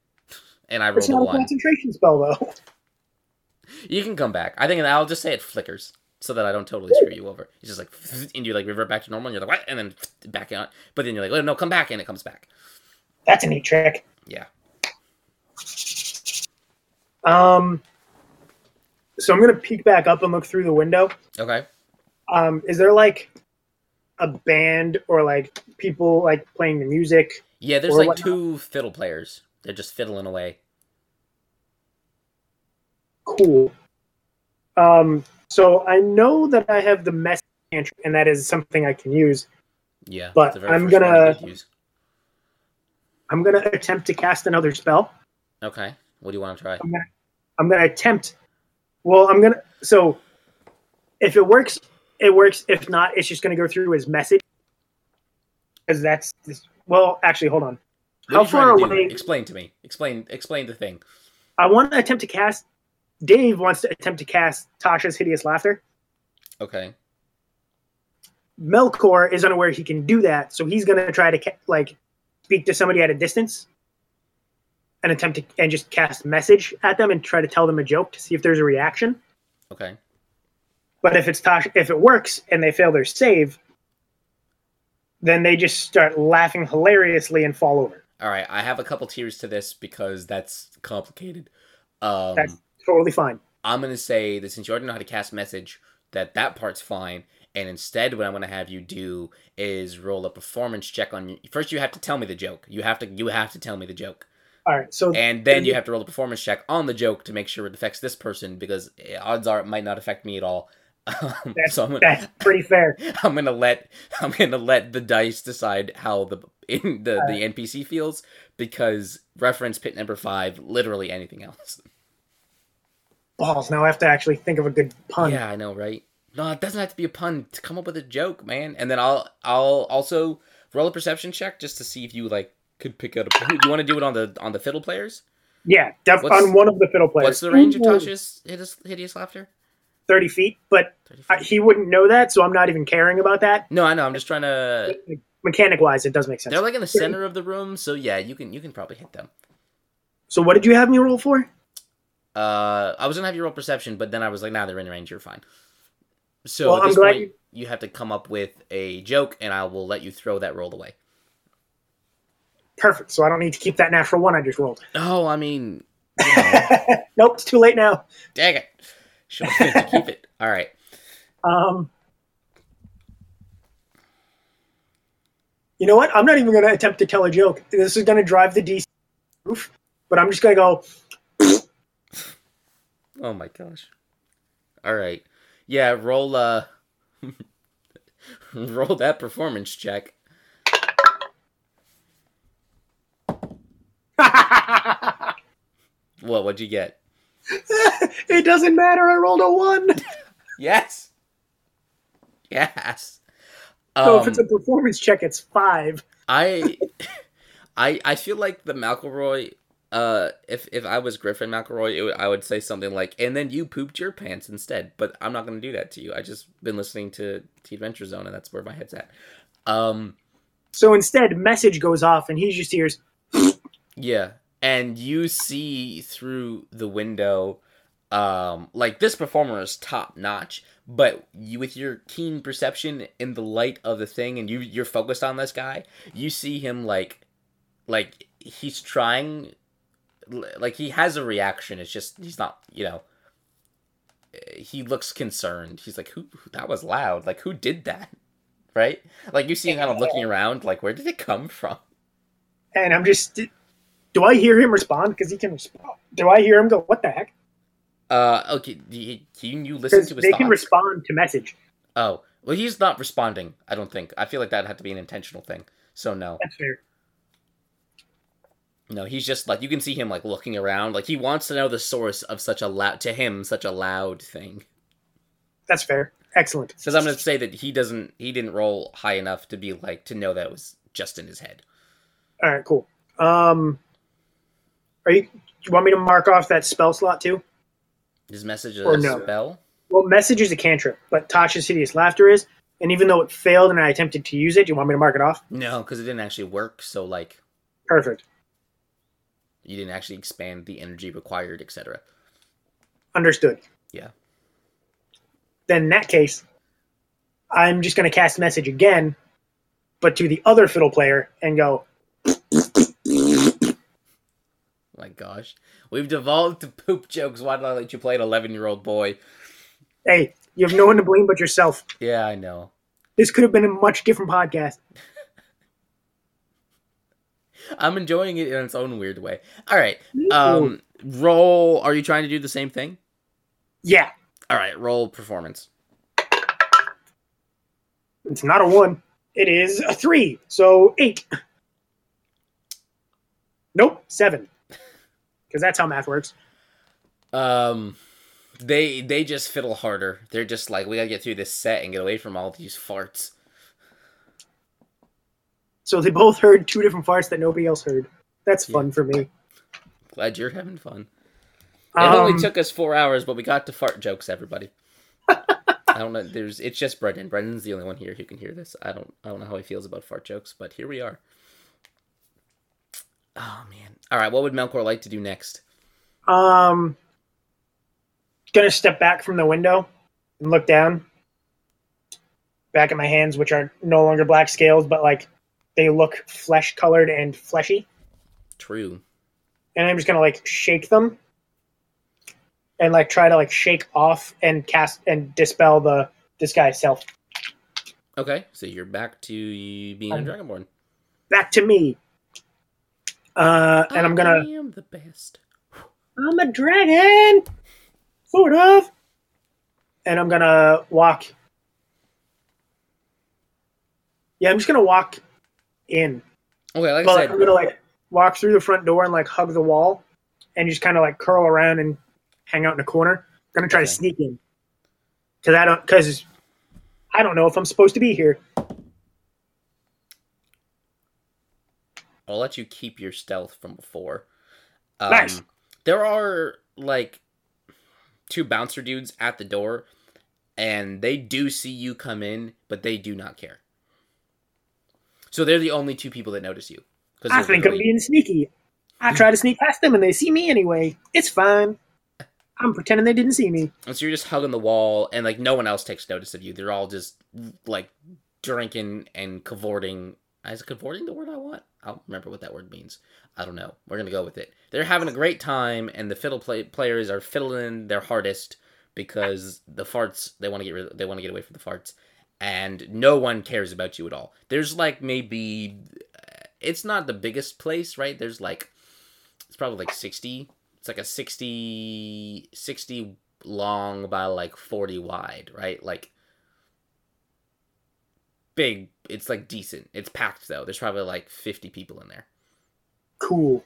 Speaker 2: and I
Speaker 3: it's
Speaker 2: rolled a
Speaker 3: not a
Speaker 2: one.
Speaker 3: concentration spell, though.
Speaker 2: You can come back. I think I'll just say it flickers so that I don't totally screw you over. It's just like, and you like revert back to normal, and you're like, what? And then back out. But then you're like, oh, no, come back, and it comes back.
Speaker 3: That's a neat trick.
Speaker 2: Yeah.
Speaker 3: Um, so I'm going to peek back up and look through the window.
Speaker 2: Okay.
Speaker 3: Um, is there like a band or like people like playing the music?
Speaker 2: Yeah, there's like
Speaker 3: whatnot.
Speaker 2: two fiddle players. They're just fiddling away.
Speaker 3: Cool. Um, so I know that I have the message cantrip, and that is something I can use.
Speaker 2: Yeah.
Speaker 3: But
Speaker 2: it's the very
Speaker 3: I'm gonna-
Speaker 2: use.
Speaker 3: I'm going to attempt to cast another spell.
Speaker 2: Okay. What do you want to try?
Speaker 3: I'm going to attempt. Well, I'm going to. So if it works, it works. If not, it's just going to go through his message. Because that's. Well, actually, hold on.
Speaker 2: What
Speaker 3: How far
Speaker 2: to do?
Speaker 3: away-
Speaker 2: Explain to me. Explain. Explain the thing.
Speaker 3: I want to attempt to cast. Dave wants to attempt to cast Tasha's Hideous Laughter.
Speaker 2: Okay.
Speaker 3: Melkor is unaware he can do that, so he's gonna try to like speak to somebody at a distance and attempt to and just cast message at them and try to tell them a joke to see if there's a reaction.
Speaker 2: Okay.
Speaker 3: But if it's Tasha, if it works and they fail their save, then they just start laughing hilariously and fall over.
Speaker 2: All right. I have a couple tiers to this because that's complicated. Um,
Speaker 3: That's totally fine.
Speaker 2: I'm gonna say that since you already know how to cast message, that that part's fine. And instead, what I'm gonna have you do is roll a performance check on. First, you have to tell me the joke. You have to. You have to tell me the joke.
Speaker 3: All right. So
Speaker 2: and then you have to roll a performance check on the joke to make sure it affects this person because odds are it might not affect me at all. Um,
Speaker 3: That's-
Speaker 2: so gonna,
Speaker 3: that's pretty fair.
Speaker 2: I'm gonna let I'm gonna let the dice decide how the in the the NPC fields because reference pit number five, literally anything else.
Speaker 3: Balls. Now I have to actually think of a good pun.
Speaker 2: Yeah, I know, right? No, it doesn't have to be a pun to come up with a joke, man. And then I'll I'll also roll a perception check just to see if you like could pick out a. You want to do it on the on the fiddle players?
Speaker 3: Yeah, def-
Speaker 2: What's-
Speaker 3: on one of the fiddle players.
Speaker 2: What's the range of Tasha's hideous, hideous laughter?
Speaker 3: Thirty feet, but
Speaker 2: 30
Speaker 3: I, he wouldn't know that, so I'm not even caring about that.
Speaker 2: No, I know. I'm just trying to.
Speaker 3: Mechanic wise, it does make sense.
Speaker 2: They're like in the center of the room, so yeah, you can you can probably hit them.
Speaker 3: So what did you have me roll for?
Speaker 2: Uh, I was gonna have you roll perception, but then I was like, nah, they're in range. You're fine. So
Speaker 3: Well,
Speaker 2: at
Speaker 3: I'm
Speaker 2: this
Speaker 3: glad
Speaker 2: point,
Speaker 3: you-
Speaker 2: you have to come up with a joke, and I will let you throw that roll away.
Speaker 3: Perfect. So I don't need to keep that natural one I just rolled.
Speaker 2: Oh, I mean, you know,
Speaker 3: nope, it's too late now.
Speaker 2: dang it. Should have to keep it. All right.
Speaker 3: Um, you know what? I'm not even going to attempt to tell a joke. This is going to drive the DC roof, but I'm just going to go.
Speaker 2: Oh my gosh. All right. Yeah, roll uh roll that performance check. What what'd you get?
Speaker 3: it doesn't matter. I rolled a one.
Speaker 2: Yes. Yes.
Speaker 3: So
Speaker 2: Um,
Speaker 3: if it's a performance check, it's five.
Speaker 2: I I I feel like the McElroy uh if if I was Griffin McElroy, it would, I would say something like and then you pooped your pants instead, but I'm not going to do that to you. I just been listening to The Adventure Zone and that's where my head's at. Um
Speaker 3: So instead, message goes off, and he just hears.
Speaker 2: Yeah, and you see through the window, um, like this performer is top notch. But you, with your keen perception in the light of the thing, and you you're focused on this guy, you see him like, like he's trying, like he has a reaction. It's just he's not, you know. Eh, he looks concerned. He's like, "Who? who- That was loud. Like, who did that?" Right? Like you see him kind of looking around, like, where did it come from?
Speaker 3: And I'm just. Do I hear him respond? Because he can respond. Do I hear him go, what the heck?
Speaker 2: Uh, okay. you- Can you listen to his
Speaker 3: they
Speaker 2: thoughts?
Speaker 3: can respond to message.
Speaker 2: oh, well, he's not responding. I don't think. I feel like that had to be an intentional thing. So no,
Speaker 3: That's fair.
Speaker 2: no, he's just like you can see him like looking around, like he wants to know the source of such a loud to him such a loud thing.
Speaker 3: That's fair. Excellent.
Speaker 2: Because I'm gonna say that he doesn't, he didn't roll high enough to be like to know that it was just in his head.
Speaker 3: All right, cool. Um, are you? You want me to mark off that spell slot too?
Speaker 2: His message is
Speaker 3: Or
Speaker 2: a
Speaker 3: no.
Speaker 2: spell.
Speaker 3: Well, message is a cantrip, but Tasha's hideous laughter is. And even though it failed and I attempted to use it, do you want me to mark it off?
Speaker 2: No, because it didn't actually work. So like
Speaker 3: Perfect.
Speaker 2: you didn't actually expand the energy required, etc.
Speaker 3: Understood.
Speaker 2: Yeah.
Speaker 3: Then in that case, I'm just going to cast message again, but to the other fiddle player and go,
Speaker 2: My gosh, we've devolved to poop jokes. Why did I let you play an 11 year old boy?
Speaker 3: hey, you have no one to blame but yourself.
Speaker 2: Yeah, I know.
Speaker 3: This could have been a much different podcast.
Speaker 2: I'm enjoying it in its own weird way. All right. Um, roll. Are you trying to do the same thing?
Speaker 3: yeah,
Speaker 2: All right. Roll performance.
Speaker 3: it's not a one. It is a three. So eight. Nope, seven. Because that's how math works.
Speaker 2: Um, they they just fiddle harder. They're just like we gotta get through this set and get away from all these farts.
Speaker 3: So they both heard two different farts that nobody else heard. That's fun for me.
Speaker 2: Glad you're having fun. It
Speaker 3: Um,
Speaker 2: only took us four hours, but we got to fart jokes. Everybody. I don't know. There's. It's just Brendan. Brendan's the only one here who can hear this. I don't. I don't know how he feels about fart jokes, but here we are. Oh man. All right. What would Melkor like to do next?
Speaker 3: Um, gonna step back from the window and look down. Back at my hands, which are no longer black scales, but like they look flesh colored and fleshy.
Speaker 2: True.
Speaker 3: And I'm just gonna like shake them and like try to like shake off and cast and dispel the disguise self.
Speaker 2: Okay. So you're back to being a
Speaker 3: Um,
Speaker 2: dragonborn.
Speaker 3: Back to me. Uh, and I'm gonna.
Speaker 2: I am the best.
Speaker 3: I'm a dragon, sort of. And I'm gonna walk. Yeah, I'm just gonna walk in.
Speaker 2: Okay, like
Speaker 3: Well,
Speaker 2: I said, I'm
Speaker 3: gonna like walk through the front door and like hug the wall, and just kind of like curl around and hang out in a corner. I'm gonna try
Speaker 2: Okay.
Speaker 3: to sneak in because I don't because I don't know if I'm supposed to be here.
Speaker 2: I'll let you keep your stealth from before. Um,
Speaker 3: Nice.
Speaker 2: There are like two bouncer dudes at the door, and they do see you come in, but they do not care. So they're the only two people that notice you.
Speaker 3: I think I'm being sneaky. I try to sneak past them and they see me anyway. It's fine. I'm pretending they didn't see me.
Speaker 2: And so you're just hugging the wall, and like no one else takes notice of you. They're all just like drinking and cavorting. Is cavorting the word I want? I don't remember what that word means. I don't know. We're gonna go with it. They're having a great time, and the fiddle play- players are fiddling their hardest because the farts they want to get rid- they want to get away from the farts, and no one cares about you at all. There's like maybe uh, it's not the biggest place, right? There's like it's probably like sixty it's like a 60 60 long by like 40 wide right like big it's like decent it's packed though there's probably like 50 people in there
Speaker 3: Cool.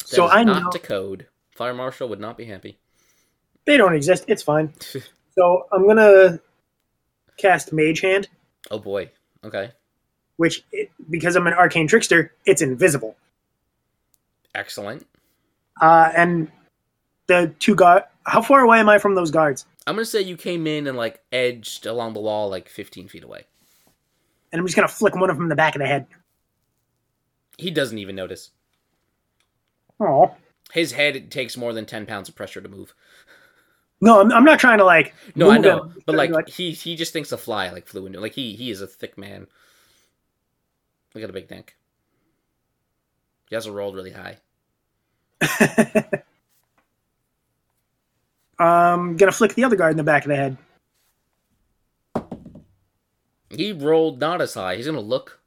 Speaker 2: That
Speaker 3: So I
Speaker 2: not
Speaker 3: know
Speaker 2: to code fire marshal would not be happy
Speaker 3: they don't exist. It's fine. So I'm gonna cast Mage Hand,
Speaker 2: oh boy okay
Speaker 3: which it, because I'm an arcane trickster, it's invisible.
Speaker 2: excellent
Speaker 3: Uh, and the two guard. How far away am I from those guards?
Speaker 2: i'm gonna say you came in and like edged along the wall like 15 feet away
Speaker 3: And I'm just gonna flick one of them in the back of the head.
Speaker 2: he doesn't even notice
Speaker 3: Oh
Speaker 2: his head takes more than 10 pounds of pressure to move
Speaker 3: no, I'm, I'm not trying to like.
Speaker 2: No, I know,
Speaker 3: him.
Speaker 2: but
Speaker 3: I'm
Speaker 2: like, he he just thinks a fly like flew into like he he is a thick man. Look at a big neck. He has a rolled really high.
Speaker 3: I'm um, gonna flick the other guard in the back of the head.
Speaker 2: He rolled not as high. He's gonna look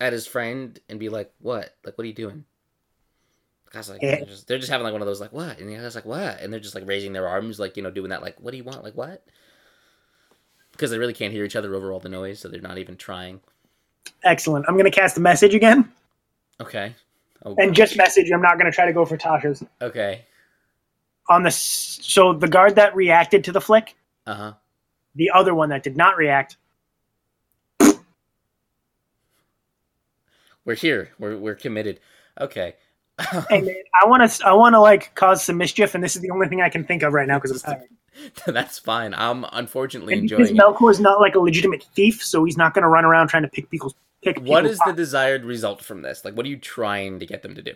Speaker 2: at his friend and be like, "What? Like, what are you doing?" The guy's like, they're just, they're just having like one of those like, "What?" And the guy's like, "What?" And they're just like raising their arms, like you know, doing that, like, "What do you want?" Like, what? Because they really can't hear each other over all the noise, so they're not even trying.
Speaker 3: Excellent. I'm gonna cast a message again,
Speaker 2: Okay. Oh,
Speaker 3: and just message. I'm not gonna try to go for Tasha's.
Speaker 2: okay.
Speaker 3: On the so the guard that reacted to the flick,
Speaker 2: Uh huh.
Speaker 3: the other one that did not react.
Speaker 2: We're here. We're we're committed. Okay.
Speaker 3: And I want to, I want to like cause some mischief, and this is the only thing I can think of right now because I'm tired.
Speaker 2: That's fine. I'm unfortunately
Speaker 3: And
Speaker 2: enjoying
Speaker 3: because
Speaker 2: it.
Speaker 3: Melkor's not like a legitimate thief, so he's not going to run around trying to pick people's pick.
Speaker 2: What is the desired result from this? Like, what are you trying to get them to do?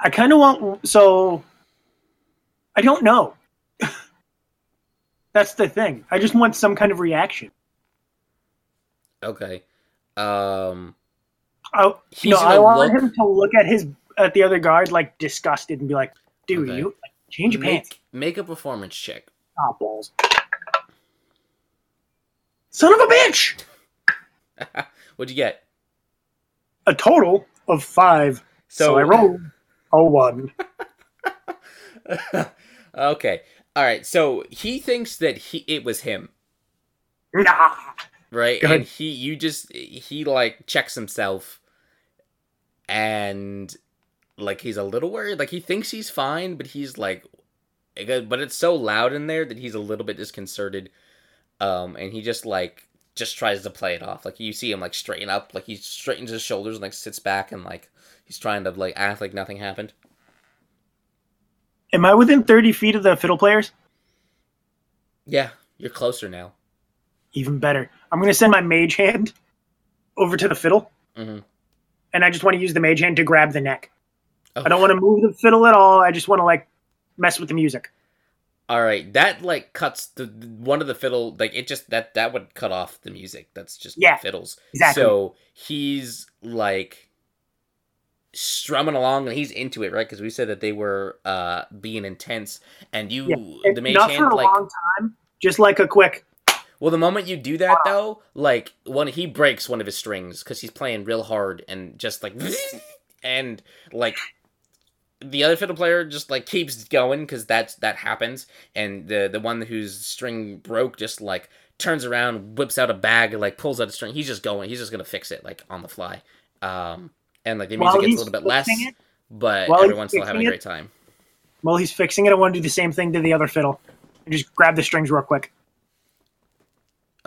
Speaker 3: I kind of want so. I don't know. That's the thing. I just want some kind of reaction.
Speaker 2: Okay. Um.
Speaker 3: Oh,
Speaker 2: He's
Speaker 3: no, I want
Speaker 2: look-
Speaker 3: him to look at his at the other guard like disgusted and be like, "Dude,
Speaker 2: Okay.
Speaker 3: you like, change your pants."
Speaker 2: Make, make a performance check.
Speaker 3: Ah, balls. Son of a bitch!
Speaker 2: What'd you get?
Speaker 3: A total of five. So, I rolled a one.
Speaker 2: okay. All right. So he thinks that he it was him,
Speaker 3: Nah.
Speaker 2: Right? And he you just he like checks himself, and like he's a little worried. Like he thinks he's fine, but he's like, but it's so loud in there that he's a little bit disconcerted. Um, and he just like just tries to play it off. Like you see him like straighten up, like he straightens his shoulders and like sits back and like he's trying to like act like nothing happened.
Speaker 3: Am I within thirty feet of the fiddle players?
Speaker 2: Yeah, you're closer now.
Speaker 3: Even better. I'm gonna send my mage hand over to the fiddle,
Speaker 2: Mhm.
Speaker 3: and I just want to use the mage hand to grab the neck.
Speaker 2: Oh.
Speaker 3: I don't want to move the fiddle at all. I just want to like mess with the music.
Speaker 2: All right, that like cuts the one of the fiddle like it just that that would cut off the music. That's just
Speaker 3: Yeah,
Speaker 2: fiddles.
Speaker 3: exactly.
Speaker 2: So he's like strumming along and he's into it, right? Because we said that they were uh being intense, and you
Speaker 3: Yeah,
Speaker 2: the mage hand
Speaker 3: for a
Speaker 2: like
Speaker 3: long time. Just like a quick.
Speaker 2: Well, the moment you do that though, like one he breaks one of his strings because he's playing real hard and just like, and like the other fiddle player just like keeps going because that's that happens, and the the one whose string broke just like turns around, whips out a bag, like pulls out a string. He's just going. He's just gonna fix it like on the fly. Um, and like the music
Speaker 3: While
Speaker 2: gets a little bit less,
Speaker 3: it-
Speaker 2: but everyone's still having a great time.
Speaker 3: While he's fixing it, I want to do the same thing to the other fiddle. And just grab the strings real quick.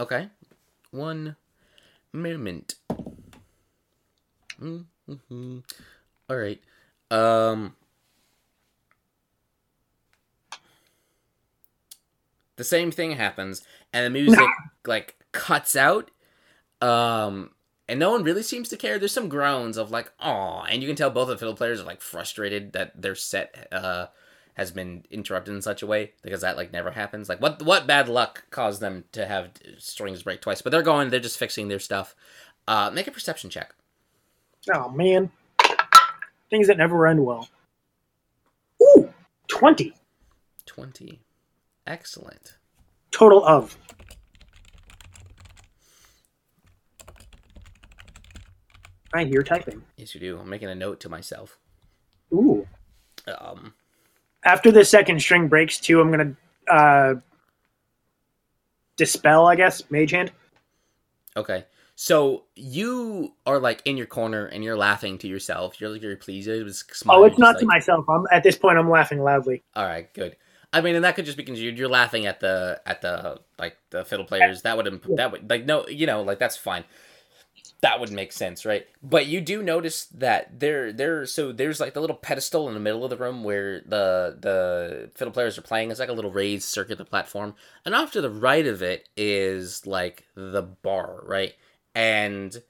Speaker 2: Okay. One moment. Mm-hmm. All right. Um. The same thing happens, and the music like cuts out. Um, and no one really seems to care. There's some groans of like, "aw," and you can tell both of the fiddle players are like frustrated that their set uh has been interrupted in such a way because that like never happens. Like what what bad luck caused them to have strings break twice? But they're going, they're just fixing their stuff. Uh, make a perception check.
Speaker 3: Oh man, things that never end well. Ooh, twenty.
Speaker 2: Twenty, Excellent.
Speaker 3: total of. I hear typing.
Speaker 2: Yes, you do. I'm making a note to myself.
Speaker 3: Ooh.
Speaker 2: Um,
Speaker 3: After the second string breaks too, I'm gonna uh, dispel. I guess mage hand.
Speaker 2: okay. So you are like in your corner and you're laughing to yourself. You're like you're pleased. It was smiling, Oh,
Speaker 3: it's not
Speaker 2: just
Speaker 3: to myself. I'm at this point. I'm laughing loudly.
Speaker 2: All right, good. I mean, and that could just be because you're, laughing at the at the like the fiddle players. That would imp- that would like no, you know, like that's fine. That would make sense, right? But you do notice that there there so there's like the little pedestal in the middle of the room where the the fiddle players are playing. It's like a little raised circular platform, and off to the right of it is like the bar, right? And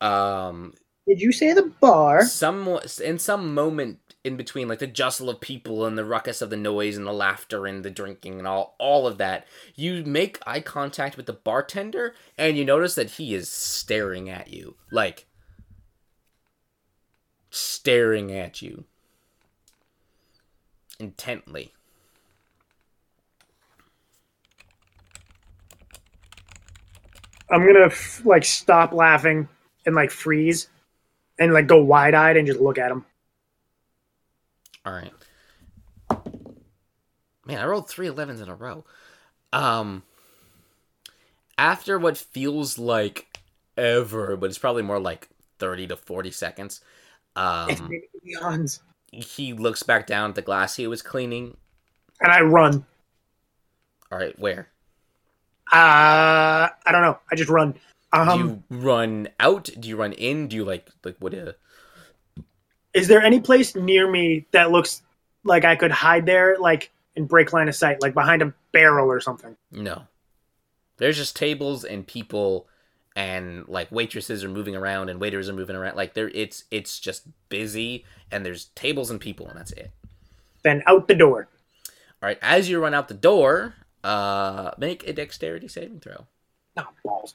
Speaker 2: um
Speaker 3: Did you say the bar?
Speaker 2: some in some moment in between like the jostle of people and the ruckus of the noise and the laughter and the drinking and all all of that. You make eye contact with the bartender and you notice that he is staring at you. Like staring at you. Intently.
Speaker 3: I'm gonna f- like stop laughing and like freeze, and like go wide eyed and just look at him.
Speaker 2: All right. Man i rolled three 11s in a row. Um after what feels like ever but it's probably more like 30 to 40 seconds um he looks back down at the glass he was cleaning.
Speaker 3: And I run.
Speaker 2: all right where?
Speaker 3: Uh, I don't know. I just run. Um,
Speaker 2: do you run out? Do you run in? Do you like like what uh
Speaker 3: is there any place near me that looks like I could hide there, like and break line of sight, like behind a barrel or something?
Speaker 2: no there's just tables and people and like waitresses are moving around and waiters are moving around like there it's it's just busy and there's tables and people and that's it
Speaker 3: Then out the door.
Speaker 2: all right as you run out the door uh make a dexterity saving throw
Speaker 3: No balls.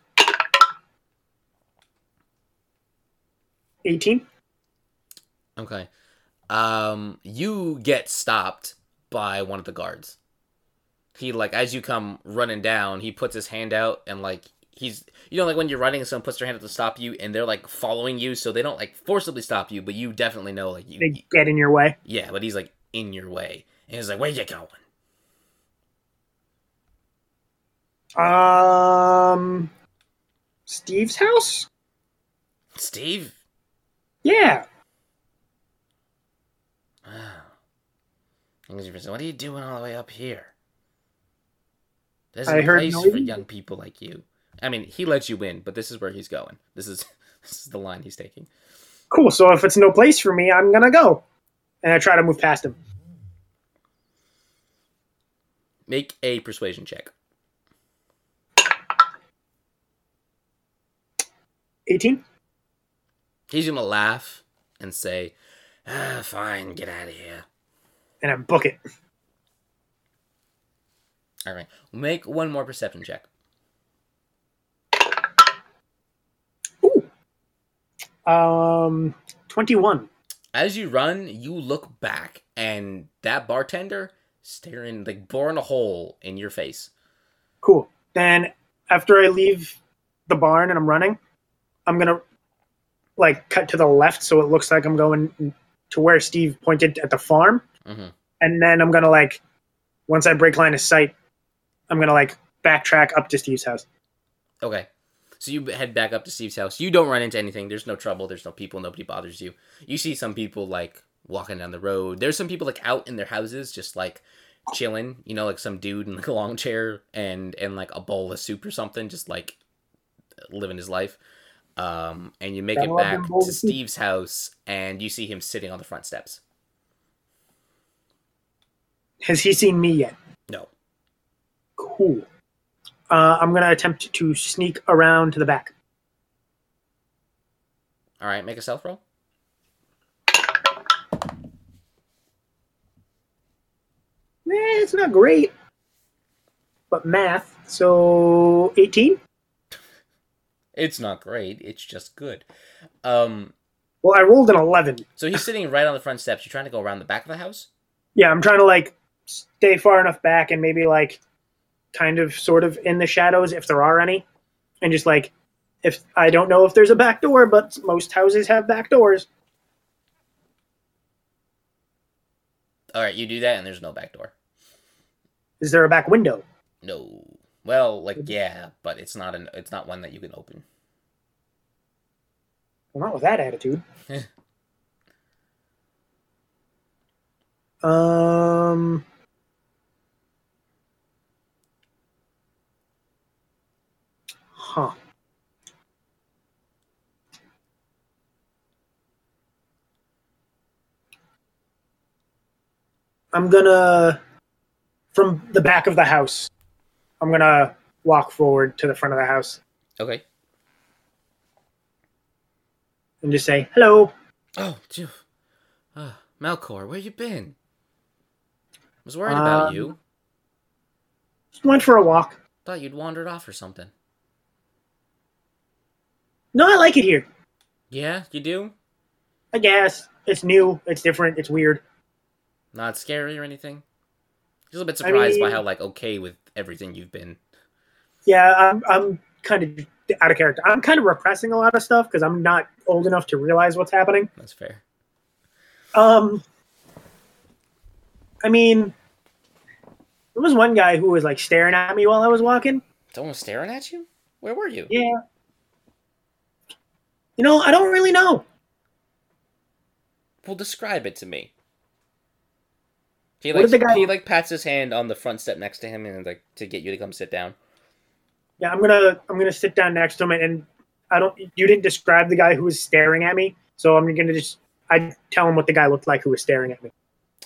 Speaker 3: Eighteen.
Speaker 2: Okay um you get stopped by one of the guards he like as you come running down he puts his hand out and like he's you know like when you're running and someone puts their hand out to stop you and they're like following you so they don't like forcibly stop you but you definitely know like you
Speaker 3: They get in your way.
Speaker 2: yeah but he's like in your way and he's like where you going
Speaker 3: Um, Steve's house.
Speaker 2: steve
Speaker 3: Yeah.
Speaker 2: Wow And he's just, what are you doing all the way up here there's
Speaker 3: I
Speaker 2: a place for young people like you i mean he lets you in but this is where he's going this is this is the line he's taking
Speaker 3: Cool. So if it's no place for me, I'm gonna go. And I try to move past him.
Speaker 2: make a persuasion check
Speaker 3: 18?
Speaker 2: He's gonna laugh and say, ah, "Fine, get out of here."
Speaker 3: And I book it.
Speaker 2: All right, make one more perception check. Ooh.
Speaker 3: Um, 21.
Speaker 2: As you run, you look back, and that bartender staring, like boring a hole in your face.
Speaker 3: Cool. Then after I leave the barn and I'm running, I'm gonna like cut to the left so it looks like I'm going to where Steve pointed at the farm,
Speaker 2: Mhm.
Speaker 3: and then I'm gonna like once I break line of sight, I'm gonna like backtrack up to Steve's house.
Speaker 2: Okay. So you head back up to Steve's house. You don't run into anything. There's no trouble. There's no people. Nobody bothers you. You see some people like walking down the road. There's some people like out in their houses, just like chilling. You know, like some dude in like a long chair and and like a bowl of soup or something, just like living his life. Um, and you make it back to. Steve's house, and you see him sitting on the front steps.
Speaker 3: Has he seen me yet?
Speaker 2: No.
Speaker 3: Cool. Uh, I'm gonna attempt to sneak around to the back.
Speaker 2: All right, make a stealth roll.
Speaker 3: Eh, it's not great, but math. So 18.
Speaker 2: It's not great. It's just good. Um,
Speaker 3: Well, I rolled an 11.
Speaker 2: so he's sitting right on the front steps. You're trying to go around the back of the house.
Speaker 3: Yeah, I'm trying to like stay far enough back and maybe like kind of sort of in the shadows if there are any, and just like if I don't know if there's a back door, but most houses have back doors.
Speaker 2: All right, you do that, and there's no back door.
Speaker 3: Is there a back window?
Speaker 2: No. Well, like yeah, but it's not an it's not one that you can open.
Speaker 3: Well, not with that attitude. um. Huh. I'm gonna, from the back of the house, I'm gonna walk forward to the front of the house
Speaker 2: Okay.
Speaker 3: and just say, hello.
Speaker 2: Oh, phew. Uh, Melkor, where you been? I was worried about
Speaker 3: Um,
Speaker 2: you.
Speaker 3: Just went for a walk.
Speaker 2: Thought you'd wandered off or something.
Speaker 3: No, I like it here.
Speaker 2: Yeah, you do.
Speaker 3: I guess it's new, it's different, it's weird.
Speaker 2: Not scary or anything. Just a bit
Speaker 3: I
Speaker 2: surprised by
Speaker 3: mean-
Speaker 2: how like okay with everything you've been.
Speaker 3: Yeah, I'm I'm kind of out of character. I'm kind of repressing a lot of stuff because I'm not old enough to realize what's happening.
Speaker 2: That's fair.
Speaker 3: Um, I mean, there was one guy who was like staring at me while I was walking.
Speaker 2: Someone was staring at you. Where were you?
Speaker 3: Yeah. You know, I don't really know.
Speaker 2: Well, describe it to me. He
Speaker 3: What
Speaker 2: like
Speaker 3: the guy-
Speaker 2: he like pats his hand on the front step next to him and like to get you to come sit down.
Speaker 3: Yeah, I'm gonna I'm gonna sit down next to him and, and I don't. You didn't describe the guy who was staring at me, so I'm gonna just I tell him what the guy looked like who was staring at me.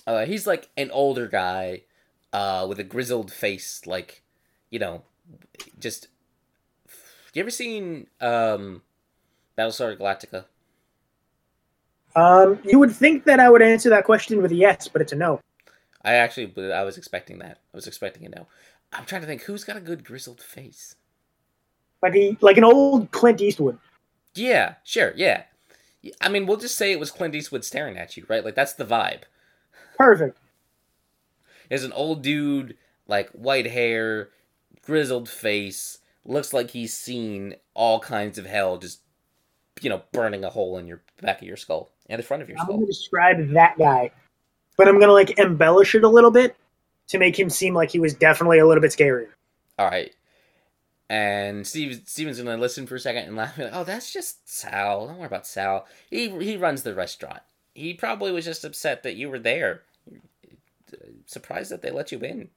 Speaker 2: Uh, he's like an older guy, uh, with a grizzled face, like, you know, just. You ever seen um, Battlestar Galactica?
Speaker 3: Um, you would think that I would answer that question with a yes, but it's a no.
Speaker 2: I actually, I was expecting that. I was expecting a no. I'm trying to think who's got a good grizzled face.
Speaker 3: Like a, like an old Clint Eastwood.
Speaker 2: Yeah, sure, yeah. I mean, we'll just say it was Clint Eastwood staring at you, right? Like that's the vibe.
Speaker 3: Perfect.
Speaker 2: There's an old dude, like white hair, grizzled face, looks like he's seen all kinds of hell, just you know, burning a hole in your back of your skull and the front of your
Speaker 3: I'm
Speaker 2: skull.
Speaker 3: gonna describe that guy, but I'm gonna like embellish it a little bit to make him seem like he was definitely a little bit scarier.
Speaker 2: All right. And Steve Steven's gonna listen for a second and laugh. Like, oh, that's just Sal. Don't worry about Sal. He he runs the restaurant. He probably was just upset that you were there. Surprised that they let you in.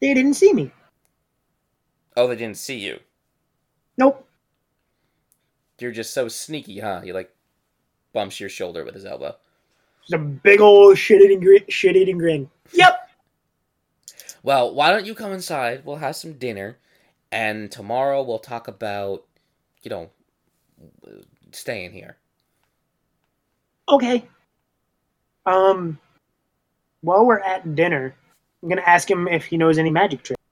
Speaker 3: They didn't see me.
Speaker 2: Oh, they didn't see you.
Speaker 3: Nope.
Speaker 2: You're just so sneaky, huh? He like bumps your shoulder with his elbow.
Speaker 3: Just a big old shit eating grin. Shit eating grin. Yep.
Speaker 2: Well, why don't you come inside? We'll have some dinner, and tomorrow we'll talk about, you know, staying here.
Speaker 3: Okay. Um. While we're at dinner, I'm gonna ask him if he knows any magic tricks.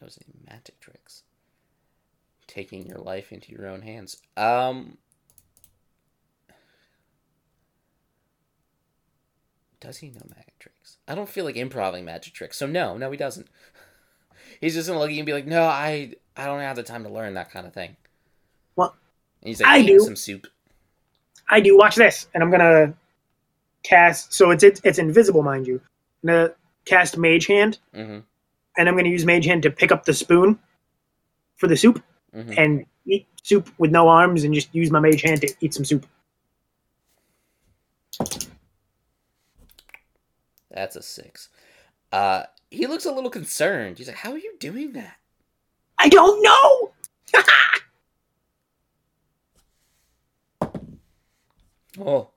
Speaker 2: Those are magic tricks. Taking your life into your own hands. Um. Does he know magic tricks? I don't feel like improving magic tricks, so no, no, he doesn't. He's just gonna look at you and be like, "No, I, I don't have the time to learn that kind of thing."
Speaker 3: Well,
Speaker 2: and he's like,
Speaker 3: I do.
Speaker 2: some soup.
Speaker 3: I do. Watch this, and I'm gonna cast. So it's it's, it's invisible, mind you. I'm gonna cast Mage Hand,
Speaker 2: Mm-hmm.
Speaker 3: and I'm gonna use Mage Hand to pick up the spoon for the soup
Speaker 2: Mm-hmm.
Speaker 3: and eat soup with no arms, and just use my Mage Hand to eat some soup.
Speaker 2: That's a six. Uh, he looks a little concerned. He's like, "How are you doing that?"
Speaker 3: I don't know.
Speaker 2: Oh.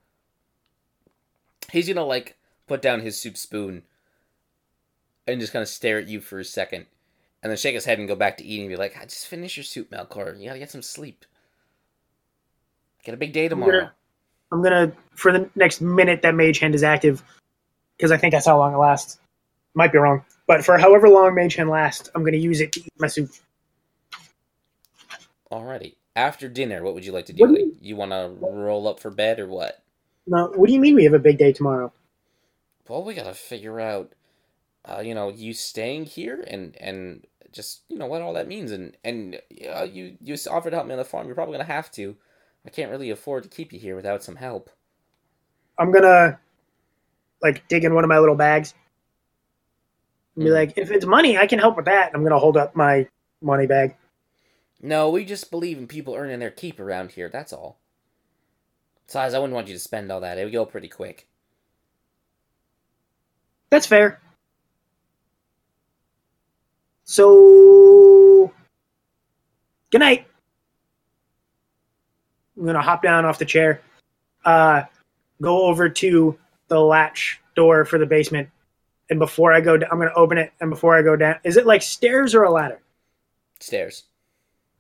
Speaker 2: He's gonna like put down his soup spoon and just kind of stare at you for a second, and then shake his head and go back to eating. And be like, "Ah, "Just finish your soup, Melkor. You gotta get some sleep. Get a big day tomorrow."
Speaker 3: I'm gonna for the next minute that Mage Hand is active, because I think that's how long it lasts. Might be wrong, but for however long Mage Hand lasts, I'm gonna use it to eat my soup.
Speaker 2: Alrighty. After dinner, what would you like to do? Like, you want to roll up for bed or what?
Speaker 3: No, what do you mean we have a big day tomorrow?
Speaker 2: Well, we gotta figure out, uh, you know, you staying here and and just you know what all that means, and and uh, you you offered to help me on the farm. You're probably gonna have to. I can't really afford to keep you here without some help.
Speaker 3: I'm gonna like dig in one of my little bags and be
Speaker 2: Mhm.
Speaker 3: like, if it's money, I can help with that. I'm gonna hold up my money bag.
Speaker 2: No, we just believe in people earning their keep around here. That's all. Besides, I wouldn't want you to spend all that. It would go pretty quick.
Speaker 3: That's fair. So, good night. I'm gonna hop down off the chair, uh, go over to the latch door for the basement, and before I go, down, I'm gonna open it. And before I go down, is it like stairs or a ladder?
Speaker 2: Stairs.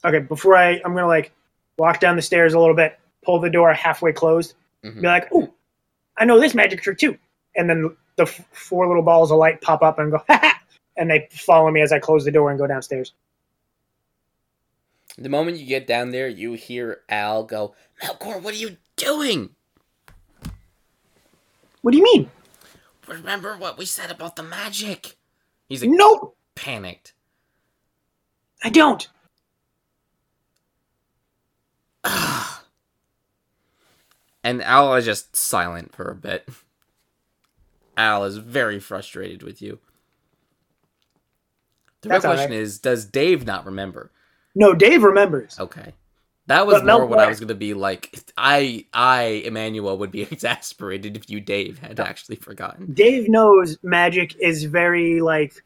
Speaker 3: Okay, before I, I'm gonna like walk down the stairs a little bit, pull the door halfway closed,
Speaker 2: Mhm.
Speaker 3: be like, "Ooh, I know this magic trick too," and then the f- four little balls of light pop up and go, "Ha ha!" and they follow me as I close the door and go downstairs.
Speaker 2: The moment you get down there, you hear Al go, Melkor, what are you doing?
Speaker 3: What do you mean?
Speaker 2: Remember what we said about the magic? He's like
Speaker 3: Nope,
Speaker 2: panicked.
Speaker 3: I don't.
Speaker 2: and Al is just silent for a bit. Al is very frustrated with you. The
Speaker 3: That's all
Speaker 2: question
Speaker 3: right.
Speaker 2: is, does Dave not remember?
Speaker 3: No, Dave remembers.
Speaker 2: Okay. That was
Speaker 3: But
Speaker 2: more what I was gonna be like. I, I, Emmanuel, would be exasperated if you, Dave, had actually forgotten.
Speaker 3: Dave knows magic is very like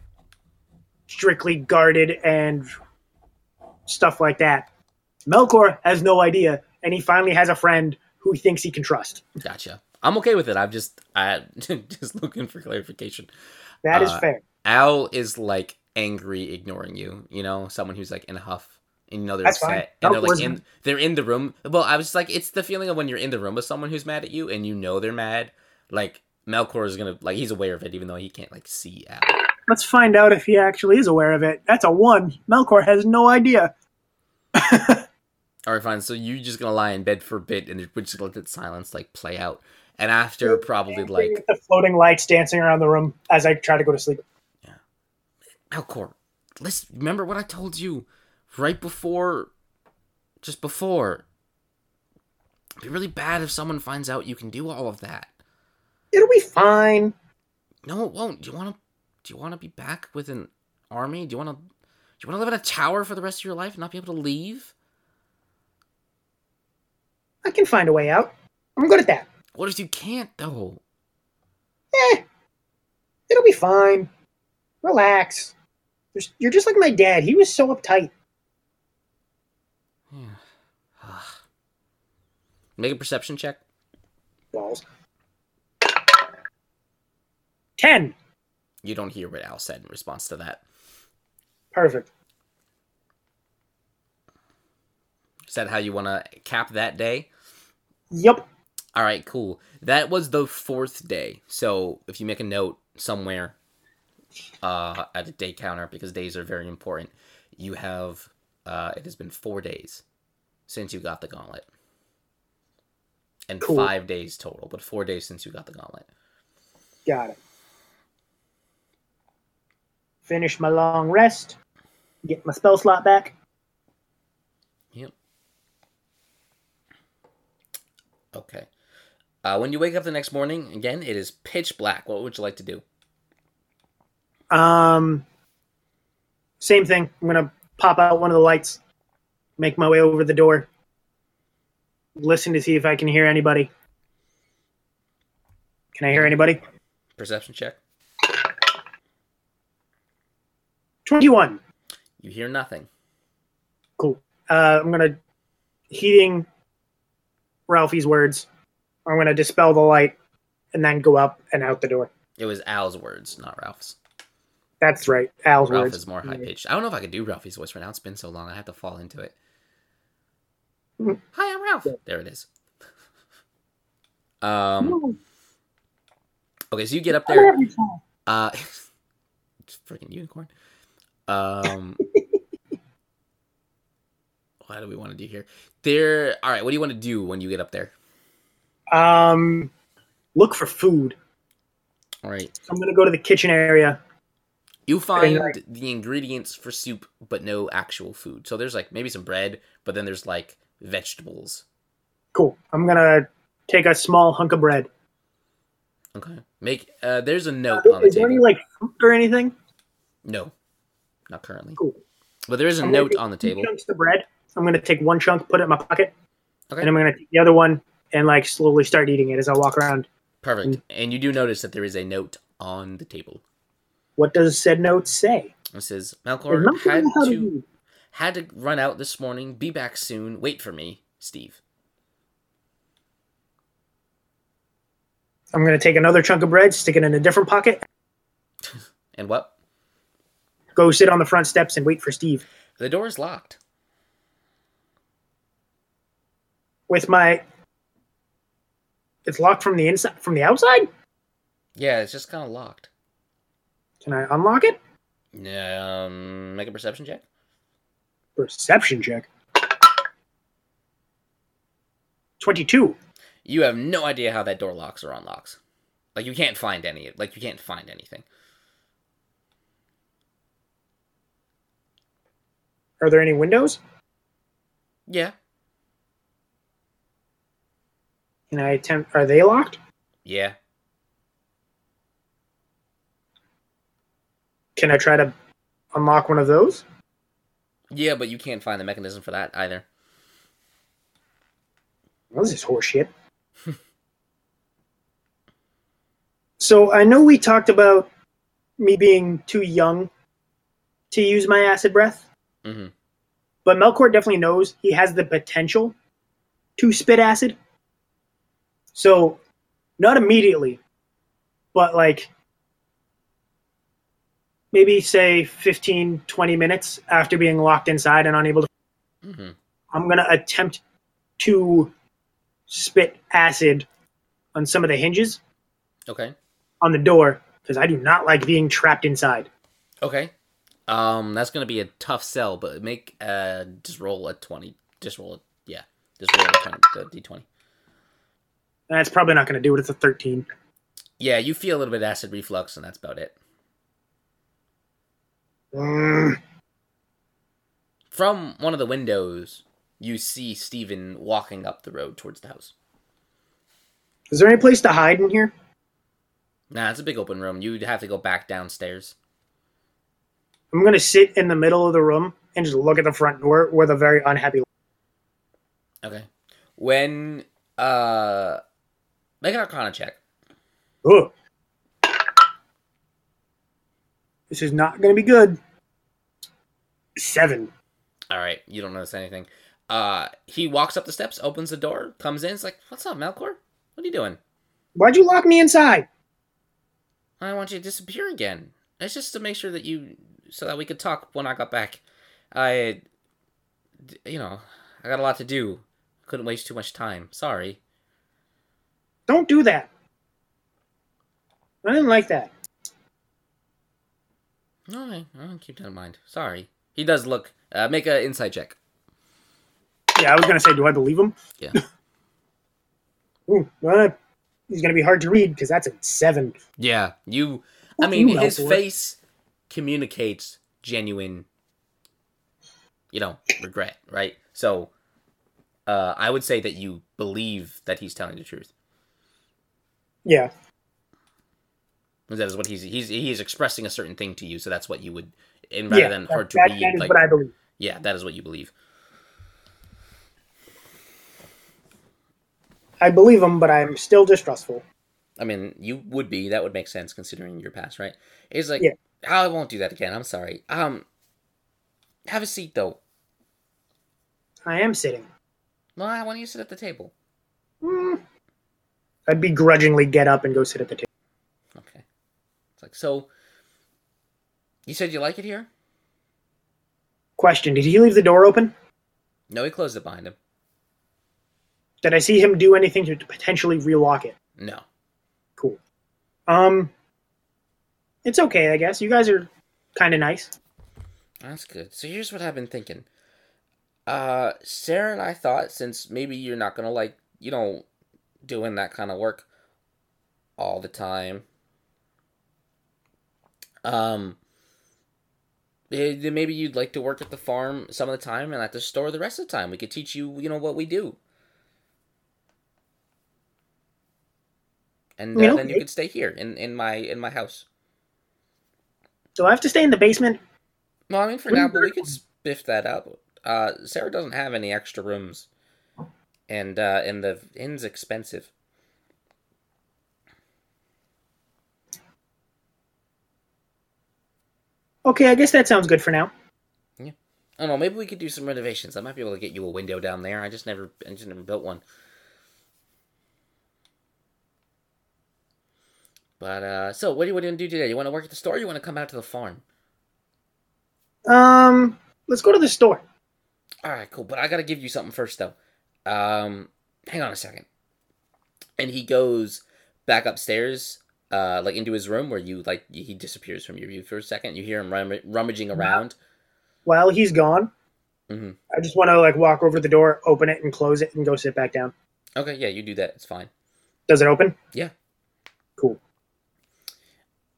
Speaker 3: strictly guarded and stuff like that. Melkor has no idea, and he finally has a friend who he thinks he can trust.
Speaker 2: Gotcha. I'm okay with it. I'm just, I just looking for clarification.
Speaker 3: That is
Speaker 2: Uh,
Speaker 3: fair.
Speaker 2: Al is like angry, ignoring you. You know, someone who's like in a huff, and you know they're
Speaker 3: That's fine.
Speaker 2: upset, and they're like in they're in the room. Well, I was just like, it's the feeling of when you're in the room with someone who's mad at you, and you know they're mad. Like Melkor is gonna like he's aware of it, even though he can't like see Al.
Speaker 3: Let's find out if he actually is aware of it. That's a one. Melkor has no idea.
Speaker 2: All right, fine. So you're just gonna lie in bed for a bit, and we're just gonna let that silence like play out. And after probably like
Speaker 3: the floating lights dancing around the room as I try to go to sleep.
Speaker 2: Yeah, Melkor, listen. Remember what I told you right before, just before. It'd be really bad if someone finds out you can do all of that.
Speaker 3: It'll be fine.
Speaker 2: No, it won't. Do you want to? Do you want to be back with an army? Do you want to? Do you want to live in a tower for the rest of your life and not be able to leave?
Speaker 3: I can find a way out. I'm good at that.
Speaker 2: What if you can't though?
Speaker 3: Eh, it'll be fine. Relax. You're- You're just like my dad. He was so uptight.
Speaker 2: Make a perception check.
Speaker 3: Balls. Ten.
Speaker 2: You don't hear what Al said in response to that.
Speaker 3: Perfect.
Speaker 2: Is that how you want to cap that day?
Speaker 3: Yep.
Speaker 2: All right, cool. That was the fourth day. So if you make a note somewhere uh, at a day counter, because days are very important, you have uh, it has been four days since you got the gauntlet, and
Speaker 3: Cool.
Speaker 2: five days total, but four days since you got the gauntlet.
Speaker 3: Got it. Finish my long rest. Get my spell slot back.
Speaker 2: Yep. Okay. Uh, when you wake up the next morning, again, it is pitch black. What would you like to do?
Speaker 3: Um, same thing. I'm gonna pop out one of the lights, make my way over the door, listen to see if I can hear anybody. Can I hear anybody?
Speaker 2: Perception check.
Speaker 3: Twenty-one.
Speaker 2: You hear nothing.
Speaker 3: Cool. Uh, I'm gonna heeding Ralphie's words. I'm gonna dispel the light and then go up and out the door.
Speaker 2: It was Al's words, not Ralph's.
Speaker 3: That's right. Al's
Speaker 2: Ralph
Speaker 3: words.
Speaker 2: is more high pitched. I don't know if I could do Ralphie's voice right now. It's been so long. I have to fall into it. Hi, I'm Ralph. There it is. Um. Okay, so you get up there. Uh, it's freaking unicorn. Um, what do we want to do here? There. All right. What do you want to do when you get up there?
Speaker 3: Um, look for food.
Speaker 2: All right.
Speaker 3: So I'm gonna go to the kitchen area.
Speaker 2: You find the ingredients for soup, but no actual food. So there's like maybe some bread, but then there's like vegetables.
Speaker 3: Cool. I'm gonna take a small hunk of bread.
Speaker 2: Okay. Make. Uh, there's a note on the table.
Speaker 3: Is there
Speaker 2: table.
Speaker 3: any like fruit or anything?
Speaker 2: No, not currently.
Speaker 3: Cool.
Speaker 2: But there is a
Speaker 3: I'm
Speaker 2: note on the table.
Speaker 3: Chunks of bread. I'm gonna take one chunk, put it in my pocket,
Speaker 2: Okay.
Speaker 3: and I'm gonna take the other one and like slowly start eating it as I walk around.
Speaker 2: Perfect. And you do notice that there is a note on the table.
Speaker 3: What does said note say?
Speaker 2: It says
Speaker 3: Melkor
Speaker 2: had
Speaker 3: to.
Speaker 2: Had to run out this morning. Be back soon. Wait for me, Steve.
Speaker 3: I'm gonna take another chunk of bread, stick it in a different pocket,
Speaker 2: And what?
Speaker 3: go sit on the front steps and wait for Steve.
Speaker 2: The door is locked.
Speaker 3: With my, it's locked from the inside, from the outside.
Speaker 2: Yeah, it's just kind of locked.
Speaker 3: Can I unlock it?
Speaker 2: Um, make a perception check.
Speaker 3: Perception check. Twenty-two.
Speaker 2: You have no idea how that door locks or unlocks. Like you can't find any. Like you can't find anything.
Speaker 3: Are there any windows?
Speaker 2: Yeah.
Speaker 3: Can I attempt? Are they locked?
Speaker 2: Yeah.
Speaker 3: Can I try to unlock one of those?
Speaker 2: Yeah, but you can't find the mechanism for that either.
Speaker 3: Well, this is horseshit. so I know we talked about me being too young to use my acid breath,
Speaker 2: hmm
Speaker 3: but Melkor definitely knows he has the potential to spit acid. So, not immediately, but like maybe say 15, 20 minutes after being locked inside and unable to
Speaker 2: Mm-hmm.
Speaker 3: I'm gonna attempt to spit acid on some of the hinges
Speaker 2: Okay.
Speaker 3: on the door because I do not like being trapped inside.
Speaker 2: Okay. Um, that's gonna be a tough sell, but make uh just roll a twenty. Just roll it. Yeah. Just roll a twenty. D twenty.
Speaker 3: That's probably not gonna do it. It's a 13.
Speaker 2: Yeah, you feel a little bit of acid reflux, and that's about it. From one of the windows, you see Steven walking up the road towards the house.
Speaker 3: is there any place to hide in here?
Speaker 2: Nah, it's a big open room. You'd have to go back downstairs.
Speaker 3: I'm gonna sit in the middle of the room and just look at the front door with a very unhappy.
Speaker 2: Okay. When uh, make an Arcana check.
Speaker 3: Ugh. This is not gonna be good. Seven.
Speaker 2: All right, you don't notice anything. Uh, he walks up the steps, opens the door, comes in. It's like, "What's up, Melkor? What are you doing?"
Speaker 3: Why'd you lock me inside?
Speaker 2: I want you to disappear again. It's just to make sure that you, so that we could talk when I got back. I, you know, I got a lot to do. Couldn't waste too much time. Sorry.
Speaker 3: Don't do that. I didn't like that.
Speaker 2: Right, I'll keep that in mind. Sorry. He does look. Uh, make an insight check.
Speaker 3: Yeah, I was gonna say, do I believe him?
Speaker 2: Yeah.
Speaker 3: Ooh, well, he's gonna be hard to read because that's a seven.
Speaker 2: Yeah, you. I mean,
Speaker 3: you,
Speaker 2: his face communicates genuine you know, regret, right? So, uh, I would say that you believe that he's telling the truth.
Speaker 3: Yeah.
Speaker 2: That is what he's he's he's expressing a certain thing to you, so that's what you would, and rather
Speaker 3: yeah,
Speaker 2: than hard to
Speaker 3: that,
Speaker 2: read,
Speaker 3: that is
Speaker 2: like,
Speaker 3: what I believe.
Speaker 2: yeah, that is what you believe.
Speaker 3: I believe him, but I'm still distrustful.
Speaker 2: I mean, you would be. That would make sense considering your past, right? It's like,
Speaker 3: Yeah.
Speaker 2: I won't do that again. I'm sorry. Um, have a seat though.
Speaker 3: I am sitting.
Speaker 2: Well, why don't you sit at the table?
Speaker 3: Hmm. I'd begrudgingly get up and go sit at the table.
Speaker 2: It's like so. You said you like it here?
Speaker 3: Question: Did he leave the door open?
Speaker 2: No, he closed it behind him.
Speaker 3: Did I see him do anything to potentially relock it?
Speaker 2: No.
Speaker 3: Cool. Um, it's okay, I guess. You guys are kind of nice.
Speaker 2: That's good. So here's what I've been thinking. Uh, Sarah and I thought since maybe you're not gonna like, you know, doing that kind of work all the time. Um, maybe you'd like to work at the farm some of the time and at the store the rest of the time. We could teach you, you know, what we do. And uh, then you could stay here in, in my in my house.
Speaker 3: Do I have to stay in the basement?
Speaker 2: Well, I mean, for now, but we could spiff that up. Uh, Sarah doesn't have any extra rooms, and uh, and the inn's expensive.
Speaker 3: Okay, I guess that sounds good for now. Yeah.
Speaker 2: I don't know. Maybe we could do some renovations. I might be able to get you a window down there. I just never, I just never built one. But uh, so what do you want to do today? You want to work at the store? or You want to come out to the farm?
Speaker 3: Um, let's go to the store.
Speaker 2: All right, cool. But I gotta give you something first, though. Um, hang on a second. And he goes back upstairs, uh, like into his room where you like he disappears from your view for a second. You hear him rum- rummaging around.
Speaker 3: While he's gone,
Speaker 2: Mhm.
Speaker 3: I just want to like walk over to the door, open it, and close it, and go sit back down.
Speaker 2: Okay, yeah, you do that. It's fine.
Speaker 3: Does it open?
Speaker 2: Yeah.
Speaker 3: Cool.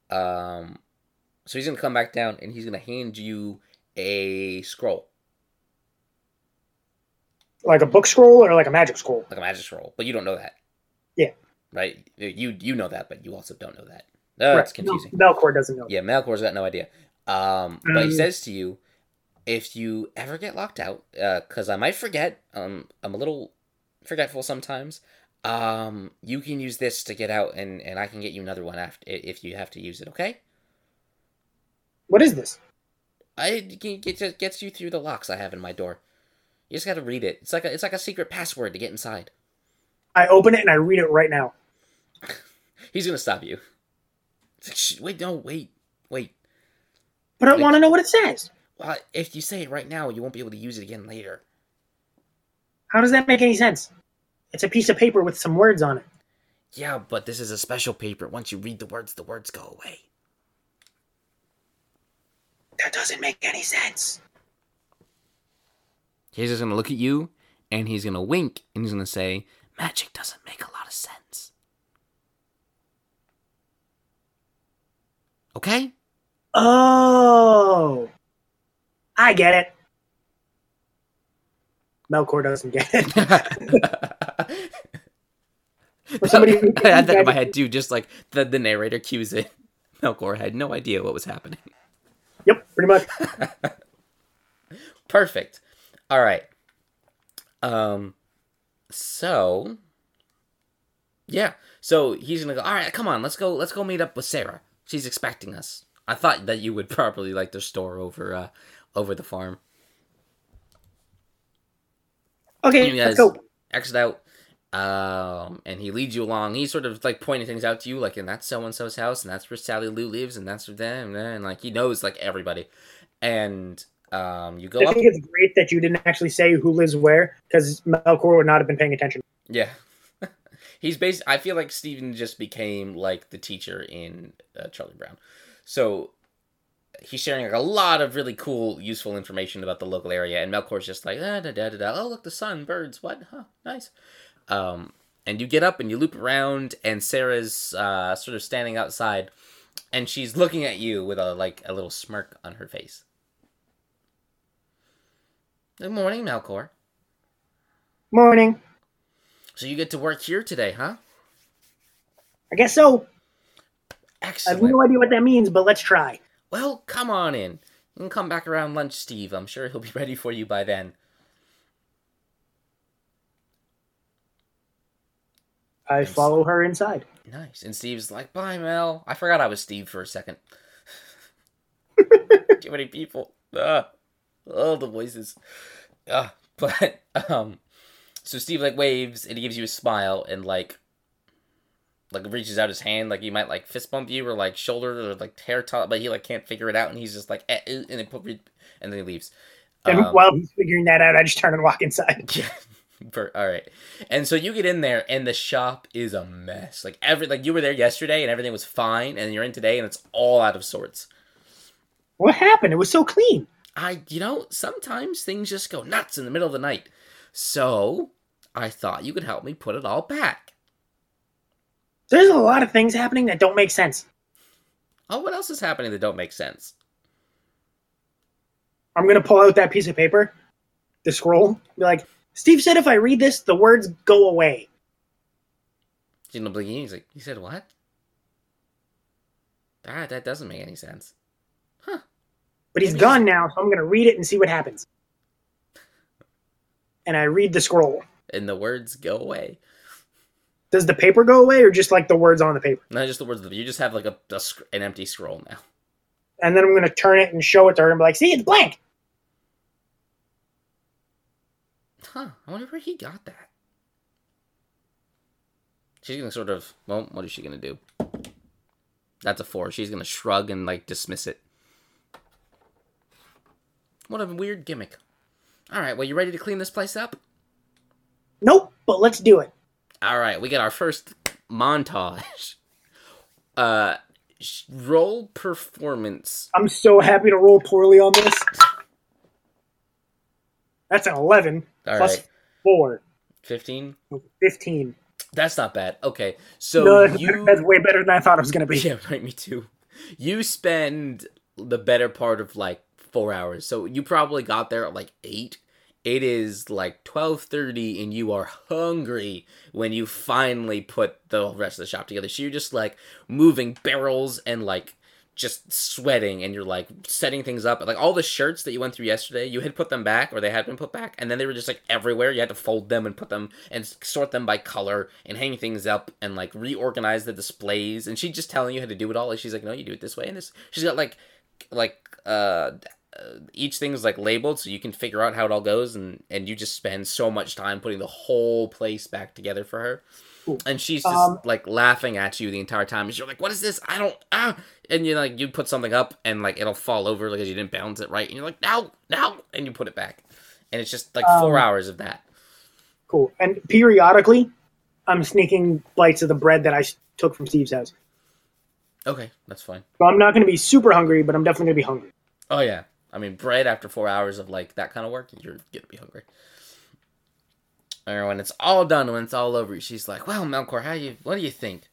Speaker 2: Um, so he's gonna come back down and he's gonna hand you a scroll,
Speaker 3: Like a book scroll or like a magic scroll?
Speaker 2: like a magic scroll, but you don't know that.
Speaker 3: Yeah.
Speaker 2: Right. You you know that, but you also don't know that. Oh, it's
Speaker 3: Right.
Speaker 2: confusing.
Speaker 3: No, Melkor doesn't know.
Speaker 2: Yeah, Melkor's got no idea. Um, but he
Speaker 3: Um,
Speaker 2: says to you, if you ever get locked out, because I might forget, um, I'm a little forgetful sometimes. Um, you can use this to get out, and and I can get you another one after if you have to use it. Okay.
Speaker 3: What is this?
Speaker 2: I it gets you through the locks I have in my door. You just got to read it. It's like a it's like a secret password to get inside.
Speaker 3: I open it and I read it right now.
Speaker 2: He's gonna stop you. It's like, "Shh, wait, no, wait, wait.
Speaker 3: But I want to know what it says.
Speaker 2: Well, if you say it right now, you won't be able to use it again later.
Speaker 3: How does that make any sense? It's a piece of paper with some words on it.
Speaker 2: Yeah, but this is a special paper. Once you read the words, the words go away.
Speaker 3: That doesn't make any sense.
Speaker 2: He's just gonna look at you, and he's gonna wink, and he's gonna say, "Magic doesn't make a lot of sense." Okay.
Speaker 3: Oh, I get it. Melkor doesn't get it. For somebody who-
Speaker 2: I had that in my head too, just like the, the narrator cues it. Melkor had no idea what was happening.
Speaker 3: Yep, pretty much.
Speaker 2: Perfect. All right. Um. So. Yeah. So he's gonna go. All right, come on. Let's go. Let's go meet up with Sarah. She's expecting us. I thought that you would probably like the store over uh over the farm.
Speaker 3: Okay,
Speaker 2: You
Speaker 3: let's
Speaker 2: guys-
Speaker 3: go.
Speaker 2: Exit out. Um, and he leads you along. He's sort of like pointing things out to you, like, and that's so and so's house, and that's where Sally Lou lives, and that's where them, and like he knows like everybody. And um, you go
Speaker 3: I
Speaker 2: up.
Speaker 3: think it's great that you didn't actually say who lives where, because Melkor would not have been paying attention.
Speaker 2: Yeah. He's based. I feel like Steven just became like the teacher in uh, Charlie Brown. So he's sharing like a lot of really cool, useful information about the local area, and Melkor's just like, ah, da, da, da, da. oh, look, the sun, birds, what? Huh, nice. Um, and you get up and you loop around, and Sarah's uh, sort of standing outside, and she's looking at you with a like a little smirk on her face. Good morning, Melkor.
Speaker 3: Morning.
Speaker 2: So you get to work here today, huh?
Speaker 3: I guess so. Excellent. I have no idea what that means, but let's try.
Speaker 2: Well, come on in. You can come back around lunch, Steve. I'm sure he'll be ready for you by then.
Speaker 3: I follow her inside.
Speaker 2: Nice. And Steve's like, bye, Mel. I forgot I was Steve for a second. Too many people. Ah. Oh, the voices. Ah. But, um, so Steve, like, waves and he gives you a smile and, like, like, reaches out his hand, like, he might, like, fist bump you or, like, shoulder or, like, hair top, but he, like, can't figure it out and he's just like, eh, eh, and then put, and then he leaves.
Speaker 3: And
Speaker 2: Um,
Speaker 3: while he's figuring that out, I just turn and walk inside.
Speaker 2: Yeah. All right. And so you get in there and the shop is a mess. Like every like you were there yesterday and everything was fine and you're in today and it's all out of sorts.
Speaker 3: What happened? It was so clean.
Speaker 2: I you know, sometimes things just go nuts in the middle of the night. So, I thought you could help me put it all back.
Speaker 3: There's a lot of things happening that don't make sense.
Speaker 2: Oh, what else is happening that don't make sense?
Speaker 3: I'm gonna pull out that piece of paper, the scroll, be like, Steve said if I read this, the words go away.
Speaker 2: You know, blinking. He's like, you said what? Ah, that doesn't make any sense. Huh.
Speaker 3: But he's
Speaker 2: Maybe
Speaker 3: gone now, so I'm gonna read it and see what happens. And I read the scroll.
Speaker 2: And the words go away.
Speaker 3: Does the paper go away, or just like the words on the paper?
Speaker 2: Not just the words. You just have like a, a an empty scroll now.
Speaker 3: And then I'm gonna turn it and show it to her and be like, "See, it's blank."
Speaker 2: Huh, I wonder where he got that. She's gonna sort of, well, what is she gonna do? That's a four. She's gonna shrug and, like, dismiss it. What a weird gimmick. Alright, well, you ready to clean this place up?
Speaker 3: Nope, but let's do it.
Speaker 2: Alright, we get our first montage. Uh, roll performance.
Speaker 3: I'm so happy to roll poorly on this. That's an 11 plus
Speaker 2: Alright,
Speaker 3: 4,
Speaker 2: 15?
Speaker 3: 15.
Speaker 2: That's not bad. Okay, so
Speaker 3: no,
Speaker 2: you.
Speaker 3: that's way better than I thought it was gonna be.
Speaker 2: Yeah, right, me too. You spend the better part of like four hours. So you probably got there at like eight. It is like twelve thirty and you are hungry when you finally put the rest of the shop together. So you're just like moving barrels and like just sweating and you're like setting things up. Like all the shirts that you went through yesterday, you had put them back or they had been put back and then they were just like everywhere. You had to fold them and put them and sort them by color and hang things up and like reorganize the displays. And she's just telling you how to do it all. Like she's like, no, you do it this way and this. She's got like like uh uh, each is like labeled so you can figure out how it all goes and and you just spend so much time putting the whole place back together for her
Speaker 3: Cool.
Speaker 2: and she's just
Speaker 3: Um,
Speaker 2: like laughing at you the entire time and you're like what is this i don't ah and you like you put something up and like it'll fall over because you didn't balance it right and you're like now no and you put it back and it's just like four
Speaker 3: Um,
Speaker 2: hours of that
Speaker 3: Cool. And periodically, I'm sneaking bites of the bread that i took from Steve's house.
Speaker 2: okay that's fine
Speaker 3: So I'm not gonna be super hungry, but I'm definitely gonna be hungry.
Speaker 2: oh yeah i mean bread after four hours of like that kind of work you're gonna be hungry or when it's all done when it's all over she's like well melkor how you what do you think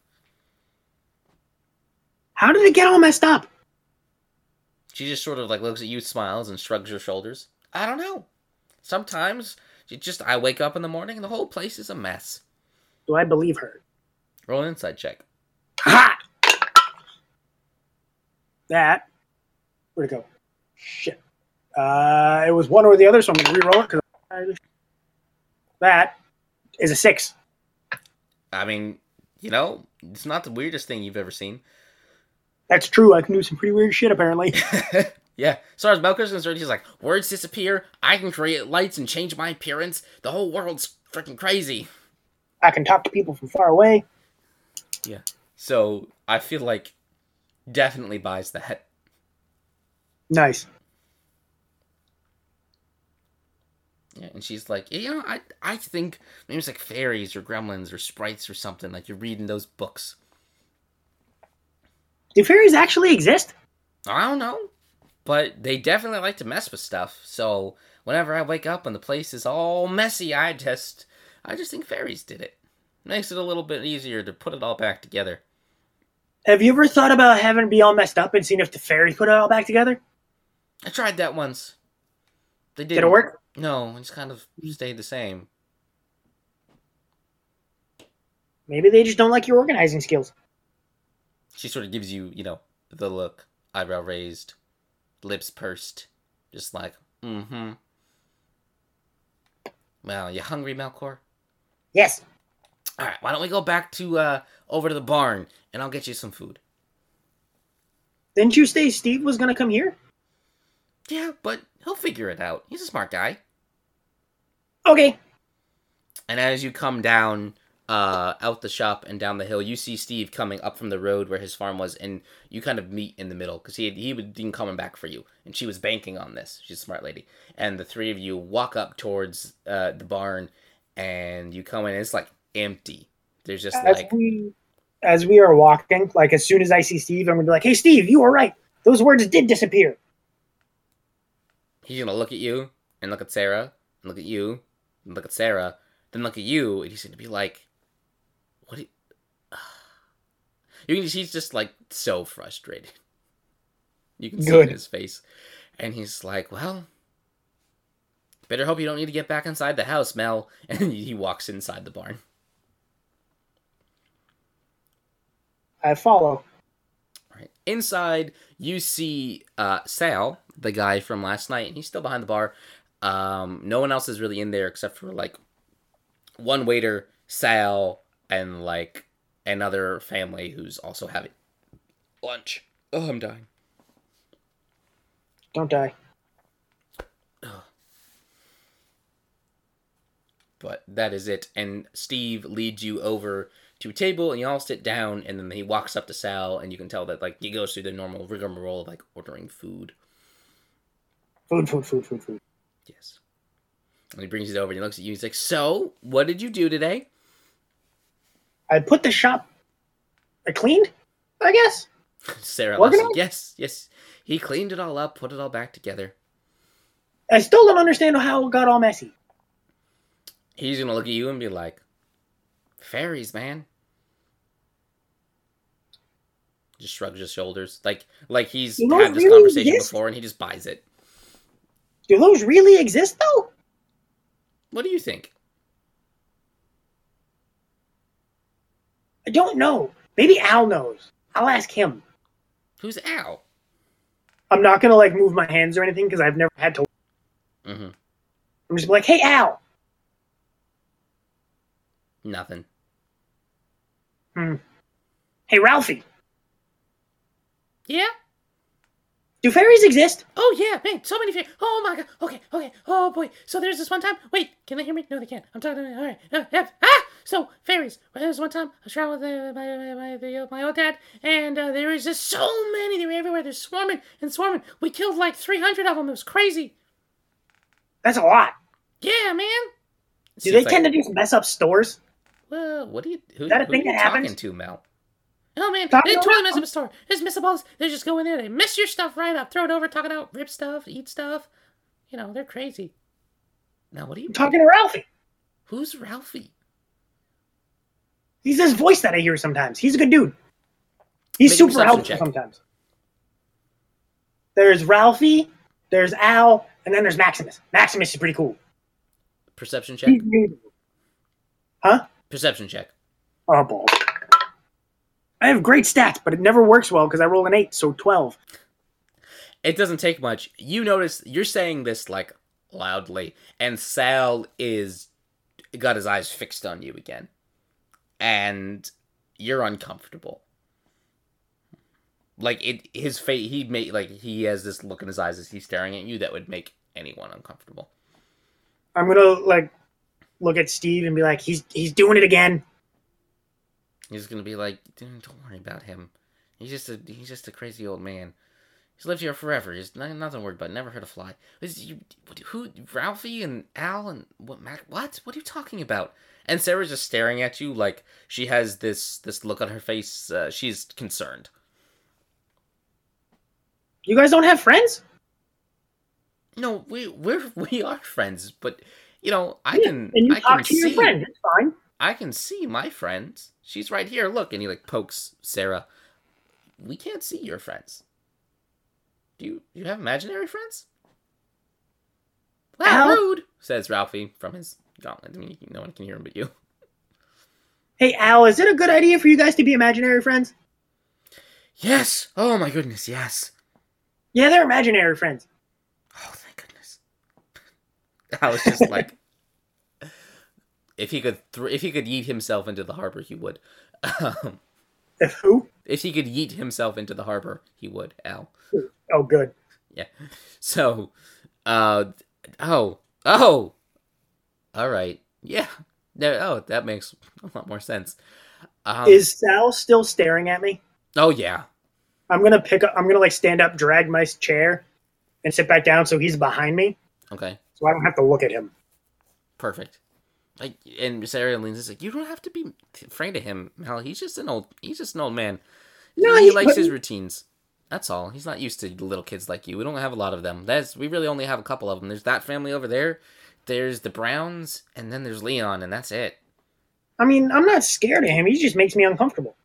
Speaker 3: How did it get all messed up?
Speaker 2: She just sort of like looks at you, smiles, and shrugs her shoulders. I don't know. Sometimes it just I wake up in the morning and the whole place is a mess.
Speaker 3: Do I believe her?
Speaker 2: Roll an insight check.
Speaker 3: Ha! That. Where'd it go? Shit. Uh, it was one or the other, so I'm gonna re-roll it because that is a six.
Speaker 2: I mean, you know, it's not the weirdest thing you've ever seen.
Speaker 3: That's true. I can do some pretty weird shit apparently.
Speaker 2: yeah. So as Melkor's concerned, he's like, words disappear. I can create lights and change my appearance. The whole world's freaking crazy.
Speaker 3: I can talk to people from far away. Yeah.
Speaker 2: So I feel like definitely buys that.
Speaker 3: Nice.
Speaker 2: Yeah, and she's like, yeah, you know, I I think maybe it's like fairies or gremlins or sprites or something. Like you're reading those books.
Speaker 3: Do fairies actually exist?
Speaker 2: I don't know, but they definitely like to mess with stuff. So whenever I wake up and the place is all messy, I just I just think fairies did it. Makes it a little bit easier to put it all back together.
Speaker 3: Have you ever thought about having it be all messed up and seeing if the fairies put it all back together?
Speaker 2: I tried that once. They
Speaker 3: Did
Speaker 2: didn't.
Speaker 3: it work?
Speaker 2: No, it's kind of stayed the same.
Speaker 3: Maybe they just don't like your organizing skills.
Speaker 2: She sort of gives you, you know, the look, eyebrow raised, lips pursed, just like, mm-hmm. Well, you hungry, Melkor?
Speaker 3: Yes.
Speaker 2: All right, why don't we go back to uh over to the barn and I'll get you some food.
Speaker 3: Didn't you say Steve was gonna come here?
Speaker 2: Yeah, but he'll figure it out. He's a smart guy.
Speaker 3: Okay.
Speaker 2: And as you come down uh out the shop and down the hill, you see Steve coming up from the road where his farm was, and you kind of meet in the middle because he had, he would been coming back for you, and she was banking on this. She's a smart lady, and the three of you walk up towards uh, the barn, and you come in. And it's like empty. There's just
Speaker 3: As
Speaker 2: like
Speaker 3: we as we are walking, like as soon as I see Steve, I'm gonna be like, "Hey, Steve, you were right. Those words did disappear."
Speaker 2: He's gonna look at you and look at Sarah and look at you and look at Sarah, then look at you, and he's gonna be like, "What?" You... you can. He's just like so frustrated. You can see it in his face, and he's like, "Well, better hope you don't need to get back inside the house, Mel." And he walks inside the barn.
Speaker 3: I follow.
Speaker 2: Inside, you see uh, Sal, the guy from last night, and he's still behind the bar. Um, no one else is really in there except for like one waiter, Sal, and like another family who's also having lunch. Oh, I'm dying.
Speaker 3: Don't die.
Speaker 2: But that is it. And Steve leads you over to a table, and you all sit down, and then he walks up to Sal, and you can tell that like he goes through the normal rigmarole of like ordering food.
Speaker 3: Food, food, food, food, food.
Speaker 2: Yes. And he brings it over and he looks at you. And he's like, "So, what did you do today?"
Speaker 3: I put the shop. I cleaned. I guess.
Speaker 2: Sarah? Yes, yes. He cleaned it all up, put it all back together.
Speaker 3: I still don't understand how it got all messy.
Speaker 2: He's gonna look at you and be like, "Fairies, man." Just shrugs his shoulders, like like he's
Speaker 3: Do
Speaker 2: had this
Speaker 3: really
Speaker 2: conversation
Speaker 3: exist?
Speaker 2: before, and he just buys it.
Speaker 3: Do those really exist though?
Speaker 2: What do you think?
Speaker 3: I don't know. Maybe Al knows. I'll ask him.
Speaker 2: Who's Al?
Speaker 3: I'm not gonna like move my hands or anything because I've never had to.
Speaker 2: Mm-hmm.
Speaker 3: I'm just like, hey Al.
Speaker 2: Nothing. Hmm.
Speaker 3: Hey Ralphie.
Speaker 2: Yeah.
Speaker 3: Do fairies exist?
Speaker 2: Oh yeah, man, so many fairies. Oh my god. Okay, okay. Oh boy. So there's this one time. Wait, can they hear me? No, they can't. I'm talking to me. All right. Uh, yeah. Ah. So fairies. Well, there was one time I was traveling with uh, my my my, the, my old dad, and uh, there was just so many. They were everywhere. They're swarming and swarming. We killed like 300 of them. It was crazy.
Speaker 3: That's a lot.
Speaker 2: Yeah, man.
Speaker 3: Do they tend to just mess up stores?
Speaker 2: Well, what do you? Who,
Speaker 3: that a
Speaker 2: who
Speaker 3: thing
Speaker 2: are you
Speaker 3: that
Speaker 2: talking
Speaker 3: happens?
Speaker 2: to, Mel? Oh man,
Speaker 3: Talking
Speaker 2: they totally mess up a store. Just miss the balls. They just go in there. They mess your stuff right up. Throw it over. Talk it out. Rip stuff. Eat stuff. You know they're crazy. Now what are you
Speaker 3: I'm talking to Ralphie.
Speaker 2: Who's Ralphie?
Speaker 3: He's this voice that I hear sometimes. He's a good dude. He's
Speaker 2: Make
Speaker 3: super helpful
Speaker 2: check.
Speaker 3: sometimes. There's Ralphie, there's Al, and then there's Maximus. Maximus is pretty cool.
Speaker 2: Perception check.
Speaker 3: Huh?
Speaker 2: Perception check.
Speaker 3: Oh. I have great stats, but it never works well because I roll an 8, so 12.
Speaker 2: It doesn't take much. You notice you're saying this like loudly, and Sal is got his eyes fixed on you again, and you're uncomfortable. Like it, his face. He made like he has this look in his eyes as he's staring at you that would make anyone uncomfortable.
Speaker 3: I'm gonna like look at Steve and be like, he's he's doing it again.
Speaker 2: He's gonna be like, "Dude, don't worry about him. He's just a he's just a crazy old man. He's lived here forever. He's not, nothing to worry about. Never heard a fly. Is you, who? Ralphie and Al and what? Mac? What? What are you talking about? And Sarah's just staring at you like she has this this look on her face. Uh, she's concerned.
Speaker 3: You guys don't have friends?
Speaker 2: No, we we're we are friends, but you know I
Speaker 3: Yeah,
Speaker 2: can
Speaker 3: And you
Speaker 2: I
Speaker 3: talk to your
Speaker 2: see
Speaker 3: friend. It's fine.
Speaker 2: I can see my friends. She's right here. Look, and he like pokes Sarah. We can't see your friends. Do you do you have imaginary friends? Wow,
Speaker 3: Al?
Speaker 2: rude, says Ralphie from his gauntlet. I mean, no one can hear him but you.
Speaker 3: Hey, Al, is it a good idea for you guys to be imaginary friends?
Speaker 2: Yes. Oh my goodness, yes.
Speaker 3: Yeah, they're imaginary friends.
Speaker 2: Oh, thank goodness. I was just like, if he could, thr if he could yeet himself into the harbor, he would. Um,
Speaker 3: If who?
Speaker 2: if he could yeet himself into the harbor, he would. Al.
Speaker 3: Oh, good. Yeah.
Speaker 2: So, uh, oh, oh, all right, yeah. No, oh, that makes a lot more sense. Um,
Speaker 3: is Sal still staring at me?
Speaker 2: oh yeah,
Speaker 3: I'm gonna pick up. I'm gonna like stand up, drag my chair, and sit back down so he's behind me,
Speaker 2: okay,
Speaker 3: so I don't have to look at him.
Speaker 2: perfect. Like, and Sarah leans is like, you don't have to be afraid of him, Mal. He's just an old, he's just an old man.
Speaker 3: No,
Speaker 2: he
Speaker 3: he-
Speaker 2: likes
Speaker 3: but-
Speaker 2: his routines. That's all. He's not used to little kids like you. We don't have a lot of them. That's we really only have a couple of them. There's that family over there. There's the Browns, and then there's Leon, and that's it.
Speaker 3: I mean, I'm not scared of him. He just makes me uncomfortable.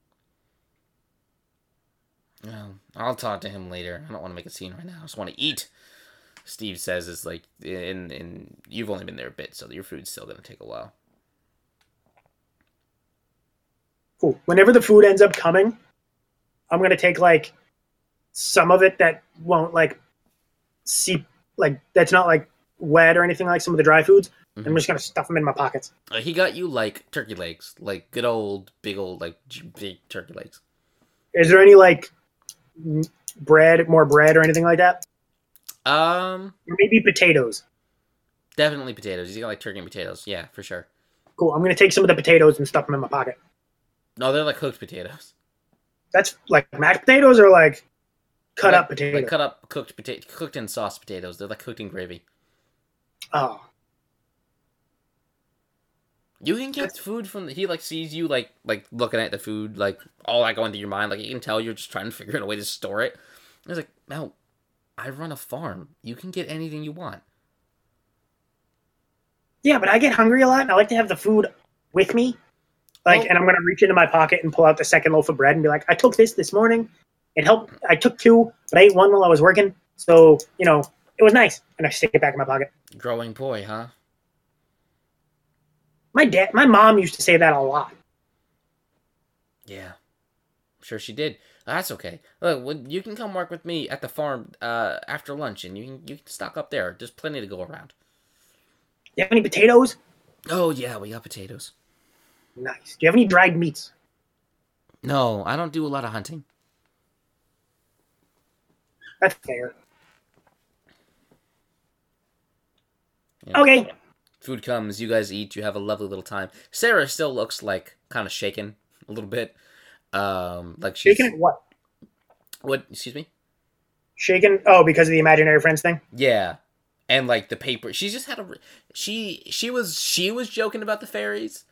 Speaker 2: No, I'll talk to him later. I don't want to make a scene right now. I just want to eat. Steve says is like, and and you've only been there a bit, so your food's still gonna take a while.
Speaker 3: Cool. Whenever the food ends up coming, I'm gonna take like some of it that won't like seep, like that's not like wet or anything like some of the dry foods.
Speaker 2: Mhm.
Speaker 3: I'm just gonna stuff them in my pockets.
Speaker 2: Uh, he got you like turkey legs, like good old big old like big turkey legs.
Speaker 3: Is there any like bread, more bread or anything like that?
Speaker 2: Um,
Speaker 3: Or maybe potatoes.
Speaker 2: definitely potatoes. He's got like turkey and potatoes. Yeah, for sure.
Speaker 3: Cool. I'm gonna take some of the potatoes and stuff them in my pocket.
Speaker 2: No, they're like cooked potatoes.
Speaker 3: That's like mashed potatoes or like cut
Speaker 2: Like-
Speaker 3: up potatoes.
Speaker 2: Like cut up cooked potato, cooked in sauce potatoes. They're like cooked in gravy.
Speaker 3: oh,
Speaker 2: You can get food from the, he like sees you like like looking at the food like all that going through your mind like you can tell you're just trying to figure out a way to store it. I was like, Mel, I run a farm. You can get anything you want.
Speaker 3: yeah, but I get hungry a lot, and I like to have the food with me. Like,
Speaker 2: Well-
Speaker 3: and I'm gonna reach into my pocket and pull out the second loaf of bread and be like, I took this this morning. It helped. I took two, but I ate one while I was working. So you know, it was nice, and I stick it back in my pocket.
Speaker 2: Growing boy, huh?
Speaker 3: My dad, my mom used to say that a lot.
Speaker 2: Yeah, I'm sure she did. That's okay. Look, you can come work with me at the farm uh, after lunch, and you can you can stock up there. There's plenty to go around.
Speaker 3: Do you have any potatoes?
Speaker 2: Oh yeah, we got potatoes.
Speaker 3: Nice. Do you have any dried meats?
Speaker 2: No, I don't do a lot of hunting.
Speaker 3: That's fair. Okay.
Speaker 2: Food comes, you guys eat, you have a lovely little time. Sarah still looks like kind of shaken a little bit. Um, like she's
Speaker 3: Shaken at what?
Speaker 2: what? Excuse me.
Speaker 3: Shaken? Oh, because of the imaginary friends thing.
Speaker 2: Yeah, and like the paper. She just had a. She she was she was joking about the fairies,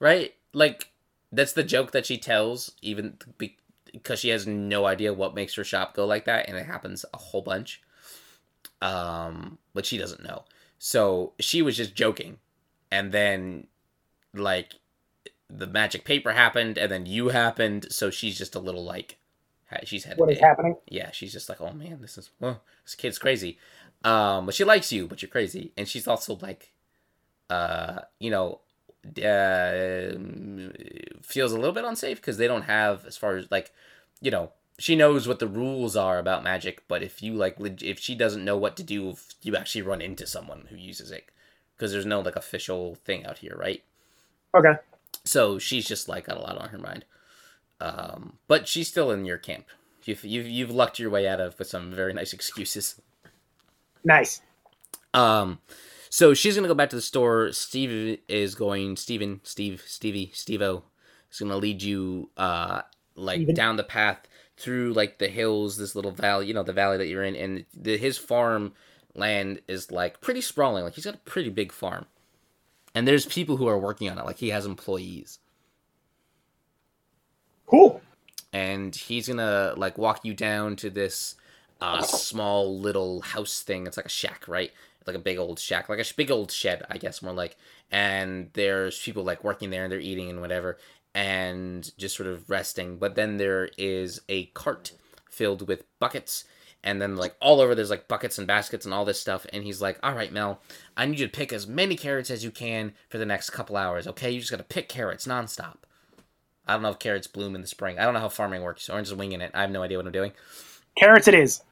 Speaker 2: right? Like that's the joke that she tells, even because she has no idea what makes her shop go like that, and it happens a whole bunch. Um, but she doesn't know. So she was just joking, and then like the magic paper happened, and then you happened. So she's just a little like, she's had
Speaker 3: What is happening?
Speaker 2: yeah, she's just like, oh man, this is well, this kid's crazy. Um, but she likes you, but you're crazy, and she's also like, uh, you know, uh, feels a little bit unsafe because they don't have as far as like, you know, she knows what the rules are about magic, but if you like, leg- if she doesn't know what to do, if you actually run into someone who uses it, because there's no like official thing out here, right?
Speaker 3: Okay.
Speaker 2: So she's just like got a lot on her mind. Um, but she's still in your camp. You've, you've, you've lucked your way out of with some very nice excuses.
Speaker 3: Nice.
Speaker 2: Um, so she's gonna go back to the store. Steve is going. Steven, Steve, Stevie, Stevo is gonna lead you, uh, like
Speaker 3: Steven.
Speaker 2: down the path through like the hills, this little valley. You know, the valley that you're in, and the, his farm land is like pretty sprawling. Like he's got a pretty big farm, and there's people who are working on it. Like he has employees.
Speaker 3: Cool.
Speaker 2: and he's gonna like walk you down to this uh small little house thing it's like a shack right like a big old shack like a sh- big old shed i guess more like and there's people like working there and they're eating and whatever and just sort of resting but then there is a cart filled with buckets and then like all over there's like buckets and baskets and all this stuff and he's like all right mel i need you to pick as many carrots as you can for the next couple hours okay? You just gotta pick carrots nonstop. I don't know if carrots bloom in the spring. I don't know how farming works. Orange is winging it. I have no idea what i'm doing.
Speaker 3: Carrots, it is.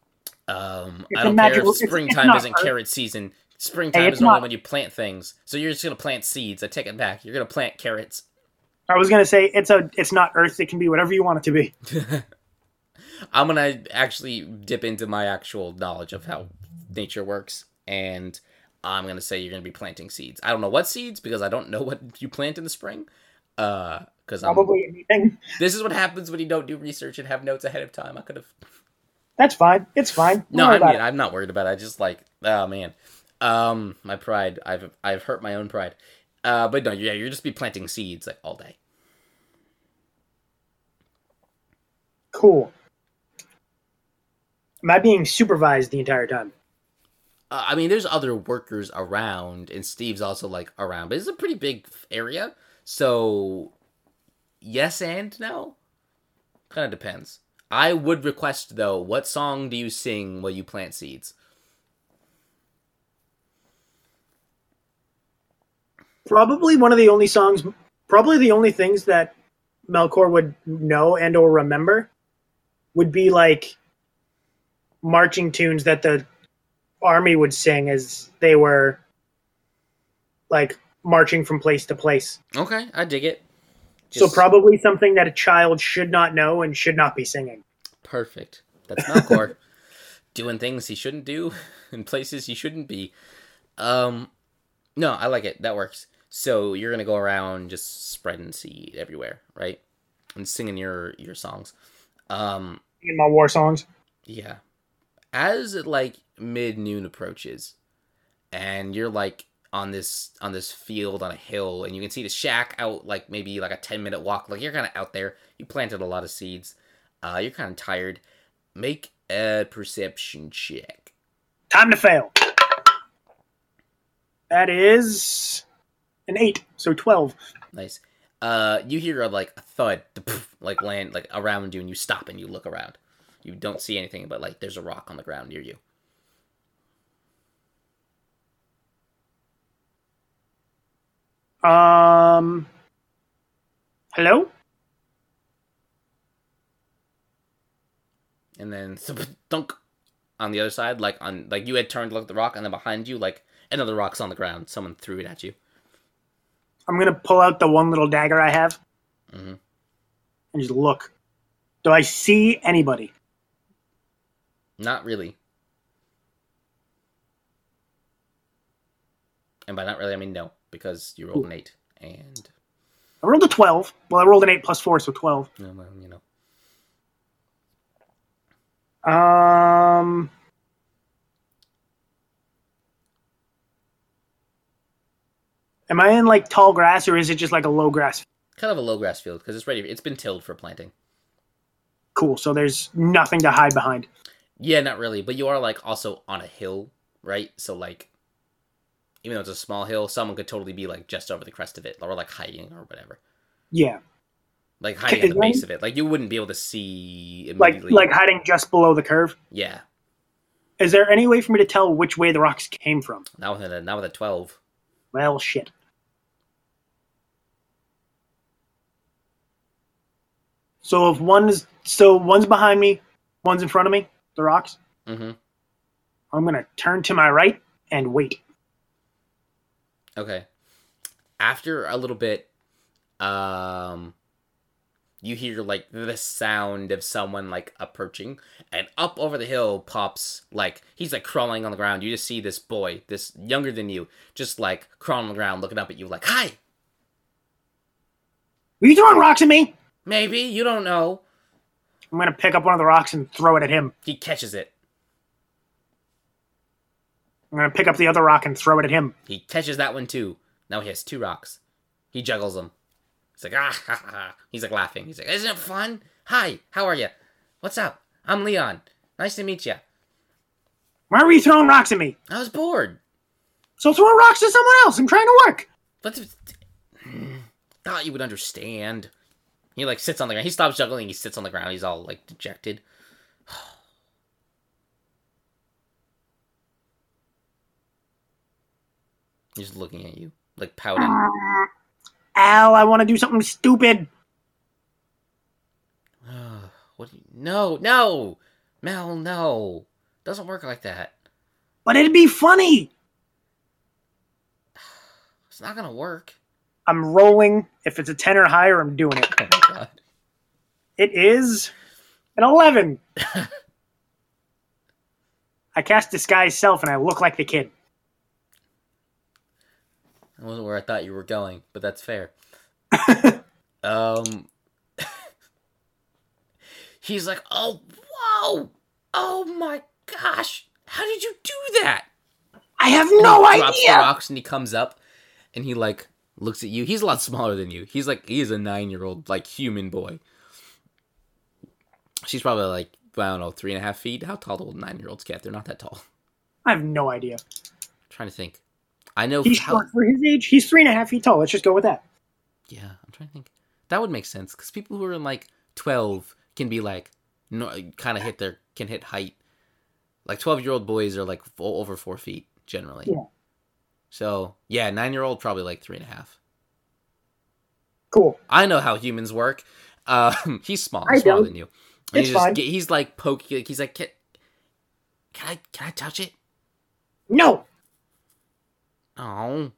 Speaker 2: um
Speaker 3: It's
Speaker 2: i don't care if
Speaker 3: it's- it's
Speaker 2: springtime isn't carrot season. Springtime
Speaker 3: Hey,
Speaker 2: is
Speaker 3: not-
Speaker 2: when you plant things. So you're just gonna plant seeds. I take it back. You're gonna plant carrots.
Speaker 3: I was gonna say it's a it's not Earth. It can be whatever you want it to be.
Speaker 2: I'm gonna actually dip into my actual knowledge of how nature works, and I'm gonna say you're gonna be planting seeds. I don't know what seeds because I don't know what you plant in the spring. Uh, because I'm.
Speaker 3: Probably anything.
Speaker 2: This is what happens when you don't do research and have notes ahead of time. I could have.
Speaker 3: That's fine. It's fine. Don't
Speaker 2: No, I mean, I'm not worried about it. I just like, oh man, um, my pride. I've I've hurt my own pride. Uh, but no, yeah, you're just be planting seeds like all day.
Speaker 3: Cool. Am I being supervised the entire time?
Speaker 2: Uh, I mean, there's other workers around, and Steve's also like around, but it's a pretty big area. So, yes and no. Kind of depends. I would request though, what song do you sing while you plant seeds?
Speaker 3: Probably one of the only songs, probably the only things that Melkor would know and or remember would be like marching tunes that the army would sing as they were like marching from place to place.
Speaker 2: Okay, I dig it.
Speaker 3: so probably something that a child should not know and should not be singing.
Speaker 2: Perfect. That's not Melkor. Doing things he shouldn't do in places he shouldn't be. Um no, I like it. That works. So you're gonna go around just spreading seed everywhere, right? And singing your your songs. Um
Speaker 3: In my war songs.
Speaker 2: yeah. As it like mid noon approaches, and you're like on this on this field on a hill, and you can see the shack out like maybe like a ten minute walk. Like you're kind of out there. You planted a lot of seeds. Uh, you're kind of tired. Make a perception check.
Speaker 3: Time to fail. That is an eight, so twelve.
Speaker 2: Nice. Uh, you hear a, like a thud, like land like around you, and you stop and you look around. You don't see anything, but like there's a rock on the ground near you.
Speaker 3: Um. Hello.
Speaker 2: and then dunk on the other side, like on like you had turned to look at the rock, and then behind you, like another rock's on the ground. Someone threw it at you.
Speaker 3: I'm gonna pull out the one little dagger I have
Speaker 2: Mhm.
Speaker 3: and just look. Do I see anybody?
Speaker 2: Not really. And by not really, I mean no, because you rolled an eight, and
Speaker 3: I rolled a twelve. Well, I rolled an eight plus four, so twelve.
Speaker 2: no, well, you know,
Speaker 3: Um. Am I in like tall grass or is it just like a low grass?
Speaker 2: kind of a low grass field because it's ready. It's been tilled for planting.
Speaker 3: Cool. So there's nothing to hide behind.
Speaker 2: Yeah, not really, but you are like also on a hill, right? So like, even though it's a small hill, someone could totally be like just over the crest of it, or like hiding or whatever.
Speaker 3: Yeah,
Speaker 2: like hiding at the base of it. Like you wouldn't be able to see
Speaker 3: like
Speaker 2: immediately.
Speaker 3: like hiding just below the curve.
Speaker 2: yeah,
Speaker 3: Is there any way for me to tell which way the rocks came from?
Speaker 2: not with a not with a twelve.
Speaker 3: Well, shit. So if one's so one's behind me, one's in front of me, the rocks.
Speaker 2: Mm-hmm.
Speaker 3: I'm gonna turn to my right and wait.
Speaker 2: Okay. After a little bit, um, you hear like the sound of someone like approaching, and up over the hill pops like he's like crawling on the ground. You just see this boy, this younger than you, just like crawling on the ground, looking up at you, like, "Hi."
Speaker 3: Are you throwing rocks at me?
Speaker 2: Maybe you don't know.
Speaker 3: I'm gonna pick up one of the rocks and throw it at him.
Speaker 2: He catches it.
Speaker 3: I'm gonna pick up the other rock and throw it at him.
Speaker 2: He catches that one too. Now he has two rocks. He juggles them. He's like, ah, ha, ha, ha. He's like laughing. He's like, isn't it fun? Hi, how are you? What's up? I'm Leon. Nice to meet you.
Speaker 3: Why are you throwing rocks at me?
Speaker 2: I was bored.
Speaker 3: So throw rocks at someone else. I'm trying to work.
Speaker 2: But thought you would understand. He like sits on the ground. He stops juggling. He sits on the ground. He's all like dejected. He's looking at you, like pouting.
Speaker 3: Al, I want to do something stupid.
Speaker 2: what? You, no, no, Mel, no. Doesn't work like that.
Speaker 3: But it'd be funny.
Speaker 2: It's not gonna work.
Speaker 3: I'm rolling. If it's a 10 or higher, I'm doing it.
Speaker 2: Oh my god.
Speaker 3: It is an 11. I cast Disguise Self and I look like the kid.
Speaker 2: That wasn't where I thought you were going, but that's fair. um, he's like, "Oh, whoa, oh my gosh, how did you do that?"
Speaker 3: I have no
Speaker 2: he drops the
Speaker 3: idea.
Speaker 2: rocks and he comes up, and he like looks at you. He's a lot smaller than you. He's like he's a nine year old like human boy. She's probably like I don't know three and a half feet. How tall do nine year olds get? They're not that tall.
Speaker 3: I have no idea.
Speaker 2: trying to think. I know
Speaker 3: He's
Speaker 2: how.
Speaker 3: short for his age. He's three and a half feet tall. Let's just go with that.
Speaker 2: Yeah, I'm trying to think. That would make sense because people who are in like 12 can be like, no, kind of hit their can hit height. Like 12 year old boys are like over four feet generally.
Speaker 3: Yeah.
Speaker 2: So yeah, nine year old probably like three and a half.
Speaker 3: Cool.
Speaker 2: I know how humans work. Um, he's small,
Speaker 3: I
Speaker 2: smaller
Speaker 3: don't.
Speaker 2: than you. And
Speaker 3: It's
Speaker 2: he just
Speaker 3: fine.
Speaker 2: get- he's like poking. He's like, can, can I can I touch it?
Speaker 3: No.
Speaker 2: Oh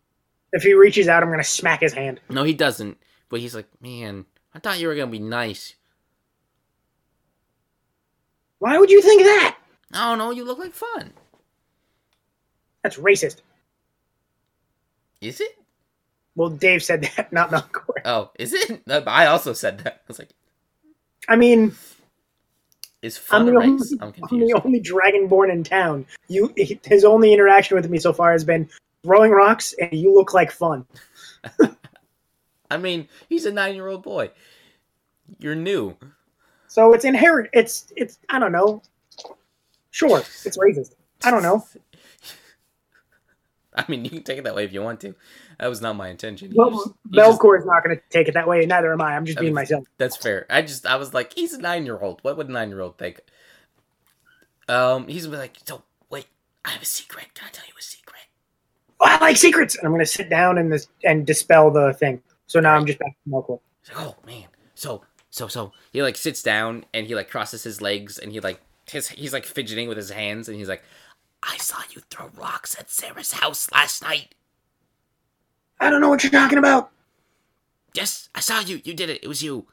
Speaker 3: If he reaches out, I'm going to smack his hand.
Speaker 2: no, he doesn't. But he's like, man, I thought you were gonna be nice.
Speaker 3: Why would you think that?
Speaker 2: I don't know. You look like fun.
Speaker 3: That's racist.
Speaker 2: Is it?
Speaker 3: Well, Dave said that, not Melkor.
Speaker 2: Oh, is it? I also said that. I was like,
Speaker 3: I mean,
Speaker 2: is
Speaker 3: I'm
Speaker 2: fun
Speaker 3: the, only.
Speaker 2: I'm
Speaker 3: I'm the only dragonborn in town. You, his only interaction with me so far has been throwing rocks, and you look like fun.
Speaker 2: I mean, he's a nine-year-old boy. You're new.
Speaker 3: So it's inherent. It's it's. I don't know. Sure, it's racist. I don't know.
Speaker 2: I mean, you can take it that way if you want to. That was not my intention.
Speaker 3: Well,
Speaker 2: just- he just-
Speaker 3: Melkor is not going to take it that way. Neither am I. I'm just
Speaker 2: I
Speaker 3: being
Speaker 2: mean,
Speaker 3: myself.
Speaker 2: That's fair. I just, I was like, he's a nine-year-old. What would a nine-year-old think? Um, he's gonna be like, so wait, I have a secret. Can I tell you a secret?
Speaker 3: Oh, I like secrets. And I'm going to sit down and this and dispel the thing. So now I'm just back to Melkor.
Speaker 2: He's like, oh man, so so so he like sits down and he like crosses his legs and he like his he's like fidgeting with his hands and he's like, I saw you throw rocks at Sarah's house last night.
Speaker 3: I don't know what you're talking about.
Speaker 2: Yes, I saw you. You did it. It was you.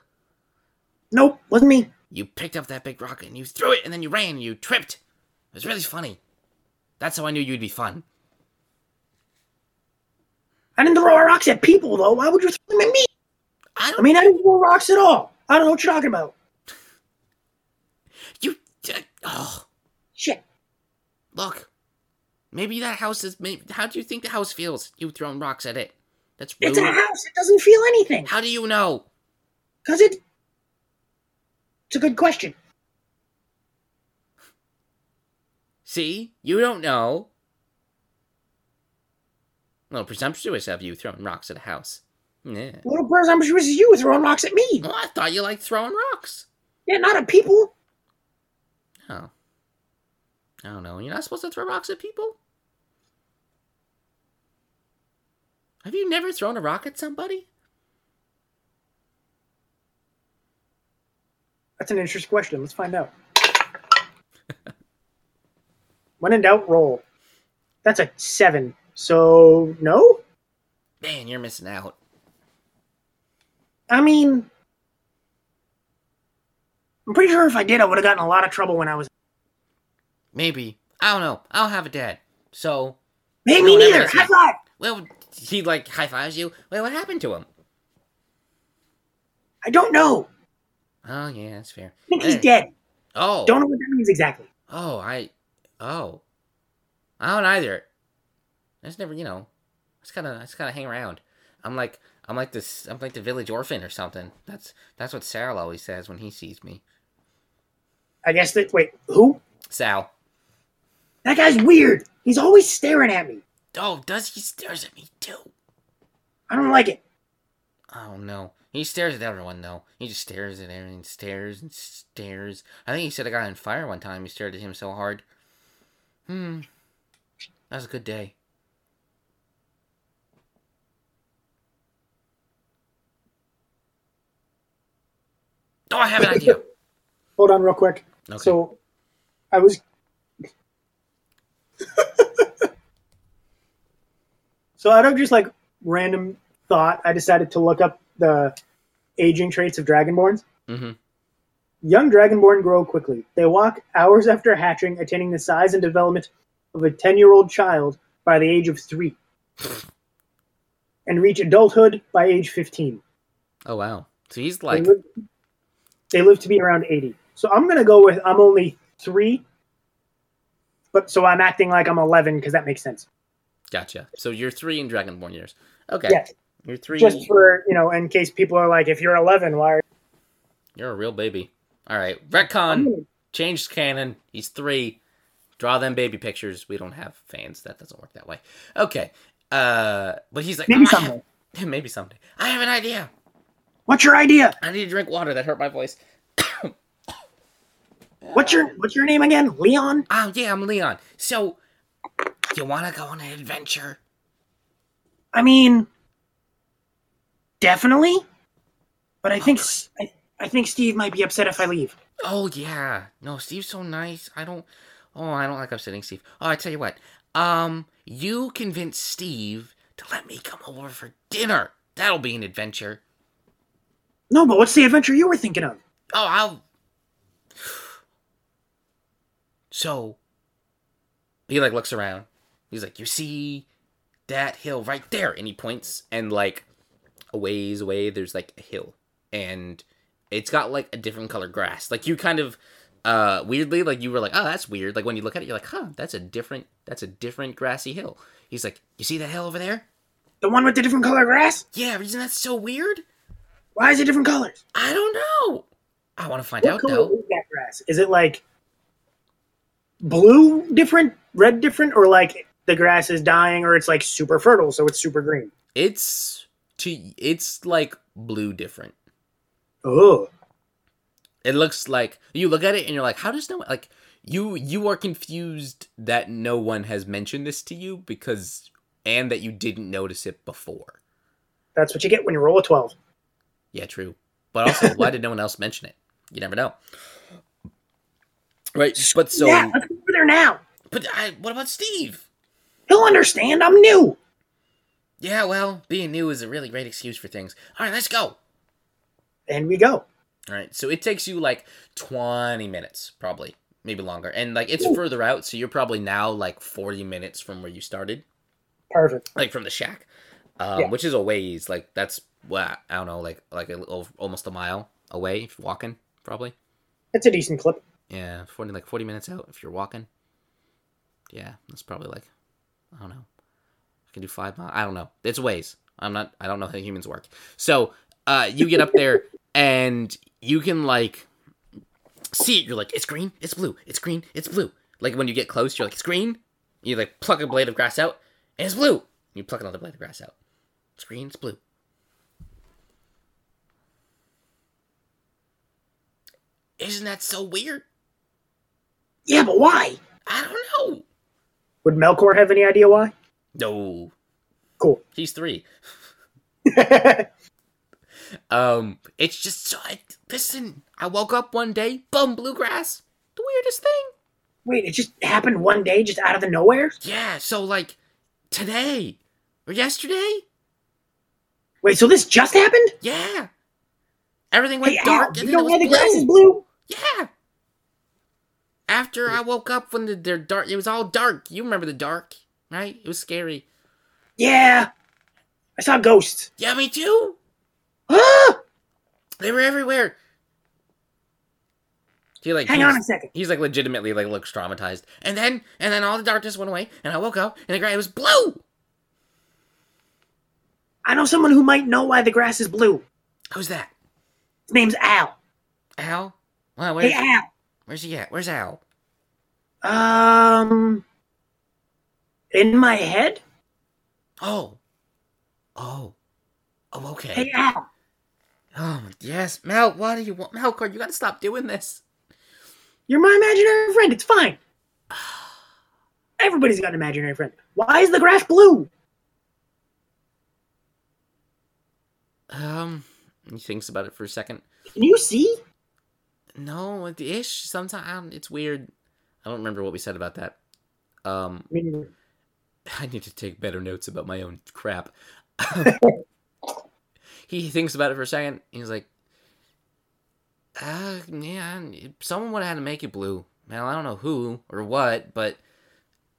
Speaker 3: Nope, wasn't me.
Speaker 2: You picked up that big rock and you threw it and then you ran and you tripped. It was really funny. That's how I knew you'd be fun.
Speaker 3: I didn't throw rocks at people though. Why would you throw them at me?
Speaker 2: I don't
Speaker 3: I mean, I didn't throw rocks at all. I don't know what you're talking about.
Speaker 2: you uh, oh. Look. Maybe that house is maybe how do you think the house feels? You throwing rocks at it. That's rude.
Speaker 3: It's a house. It doesn't feel anything.
Speaker 2: How do you know?
Speaker 3: Cause it. It's a good question.
Speaker 2: See? You don't know. A little presumptuous of you throwing rocks at a house. Yeah.
Speaker 3: A little presumptuous is you throwing rocks at me.
Speaker 2: Well, I thought you liked throwing rocks.
Speaker 3: Yeah, not at people.
Speaker 2: Oh. I don't know. You're not supposed to throw rocks at people? Have you never thrown a rock at somebody?
Speaker 3: That's an interesting question. Let's find out. when in doubt, roll. That's a seven. So no.
Speaker 2: Man, you're missing out.
Speaker 3: I mean, I'm pretty sure if I did, I would have gotten a lot of trouble when I was.
Speaker 2: Maybe. I don't know. I don't have a dad. So,
Speaker 3: Hey, me neither. High five.
Speaker 2: well, he like high fives you. Wait, what happened to him?
Speaker 3: I don't know.
Speaker 2: Oh, yeah, that's fair.
Speaker 3: I think he's dead.
Speaker 2: Oh.
Speaker 3: Don't know what that means exactly.
Speaker 2: Oh, I. Oh. I don't either. I just never, you know. I just kind of, I just kind of hang around. I'm like, I'm like this, I'm like the village orphan or something. That's that's what Sal always says when he sees me.
Speaker 3: I guess that. Wait, who?
Speaker 2: Sal.
Speaker 3: That guy's weird. He's always staring at me.
Speaker 2: Oh, does he stares at me too?
Speaker 3: I don't like it.
Speaker 2: I don't know. He stares at everyone though. He just stares at everyone, stares and stares. I think he said a guy on fire one time. He stared at him so hard. Hmm. That was a good day. Oh, I have an idea.
Speaker 3: Hold on, real quick.
Speaker 2: Okay.
Speaker 3: So, I was so out of just like random thought, I decided to look up the aging traits of dragonborns.
Speaker 2: hmm
Speaker 3: Young dragonborn grow quickly. They walk hours after hatching, attaining the size and development of a 10 year old child by the age of three, and reach adulthood by age 15.
Speaker 2: Oh wow. So he's
Speaker 3: They
Speaker 2: like,
Speaker 3: live, they live to be around 80. So I'm going to go with I'm only three, but so I'm acting like I'm 11 because that makes sense.
Speaker 2: gotcha. So you're three in Dragonborn years. Okay.
Speaker 3: Yes,
Speaker 2: You're three.
Speaker 3: just for, you know, in case people are like, if you're 11, why are
Speaker 2: You're a real baby. All right. Retcon. Changed canon. He's three. Draw them baby pictures. We don't have fans. That doesn't work that way. Okay. Uh, but he's like,
Speaker 3: Maybe
Speaker 2: "Oh, I have-
Speaker 3: someday.
Speaker 2: Maybe someday. I have an idea.
Speaker 3: What's your idea?
Speaker 2: I need to drink water. That hurt my voice.
Speaker 3: What's your What's your name again? Leon?
Speaker 2: Oh yeah, I'm Leon. So, you want to go on an adventure?
Speaker 3: I mean, definitely. But I think S- I, I think Steve might be upset if I leave.
Speaker 2: Oh yeah. No, Steve's so nice. I don't. Oh, I don't like upsetting Steve. Oh, I tell you what. Um, you convince Steve to let me come over for dinner. That'll be an adventure.
Speaker 3: No, but what's the adventure you were thinking of?
Speaker 2: Oh, I'll. So, he like looks around. He's like, "You see that hill right there?" And he points, and like a ways away, there's like a hill, and it's got like a different color grass. Like you kind of uh weirdly, like you were like, "Oh, that's weird." Like when you look at it, you're like, "Huh, that's a different, that's a different grassy hill." He's like, "You see that hill over there?"
Speaker 3: The one with the different color grass?
Speaker 2: Yeah, isn't that so weird?
Speaker 3: Why is it different colors?
Speaker 2: I don't know. I want to find
Speaker 3: What
Speaker 2: out
Speaker 3: color
Speaker 2: though.
Speaker 3: is that grass? Is it like blue different, red different, or like the grass is dying, or it's like super fertile, so it's super green?
Speaker 2: It's to it's like blue different.
Speaker 3: Oh,
Speaker 2: It looks like you look at it and you're like, how does no one like you you are confused that no one has mentioned this to you because and that you didn't notice it before.
Speaker 3: that's what you get when you roll a twelve.
Speaker 2: Yeah, true. But also, why did no one else mention it? You never know. Right, but so
Speaker 3: yeah, let's go over there now.
Speaker 2: but I, what about Steve?
Speaker 3: He'll understand. I'm new.
Speaker 2: Yeah, well, being new is a really great excuse for things. All right, let's go.
Speaker 3: And we go.
Speaker 2: All right, so it takes you like 20 minutes, probably, maybe longer. And like it's
Speaker 3: Ooh.
Speaker 2: further out, so you're probably now like 40 minutes from where you started,
Speaker 3: Perfect.
Speaker 2: like from the shack, um,
Speaker 3: Yeah.
Speaker 2: which is a ways. Like that's well, I don't know, like like a, almost a mile away if you're walking, probably.
Speaker 3: It's a decent clip.
Speaker 2: Yeah, 40 like 40 minutes out if you're walking. Yeah, that's probably like I don't know. I can do five miles. I don't know. It's ways. I'm not. I don't know how humans work. So, uh, you get up there and you can like see it. You're like, it's green. It's blue. It's green. It's blue. Like when you get close, you're like, it's green. You like pluck a blade of grass out, and it's blue. You pluck another blade of grass out. It's green. It's blue. Isn't that so weird?
Speaker 3: Yeah, but why?
Speaker 2: I don't know.
Speaker 3: Would Melkor have any idea why?
Speaker 2: No,
Speaker 3: Cool.
Speaker 2: he's three. Um, it's just so. I, listen, I woke up one day, boom, bluegrass. The weirdest thing.
Speaker 3: Wait, it just happened one day, just out of the nowhere?
Speaker 2: Yeah. So like, today or yesterday.
Speaker 3: Wait, so this just happened?
Speaker 2: Yeah. Everything went
Speaker 3: Hey,
Speaker 2: dark,
Speaker 3: do
Speaker 2: and
Speaker 3: you
Speaker 2: then
Speaker 3: know
Speaker 2: it was
Speaker 3: why the grass is blue?
Speaker 2: Yeah. After I woke up when the, they're dark, it was all dark. You remember the dark, right? It was scary.
Speaker 3: Yeah. I saw ghosts.
Speaker 2: Yeah, me too.
Speaker 3: Ah!
Speaker 2: They were everywhere. He like
Speaker 3: Hang on a second.
Speaker 2: He's like legitimately like looks traumatized. And then and then all the darkness went away and I woke up and the grass was blue.
Speaker 3: I know someone who might know why the grass is blue.
Speaker 2: Who's that?
Speaker 3: His name's Al.
Speaker 2: Al? Well, where's,
Speaker 3: Hey, Al.
Speaker 2: Where's he at? Where's Al?
Speaker 3: Um, in my head.
Speaker 2: Oh. Oh. Oh, okay.
Speaker 3: Hey, Al.
Speaker 2: Oh, yes. Mel, what do you want? Melkor, you gotta stop doing this.
Speaker 3: You're my imaginary friend. It's fine. Everybody's got an imaginary friend. Why is the grass blue?
Speaker 2: Um, he thinks about it for a second.
Speaker 3: Can you see?
Speaker 2: No, the ish. Sometimes it's weird. I don't remember what we said about that. Um,
Speaker 3: I
Speaker 2: need to take better notes about my own crap. he thinks about it for a second. He's like, uh, yeah, someone would have had to make it blue. Well, I don't know who or what, but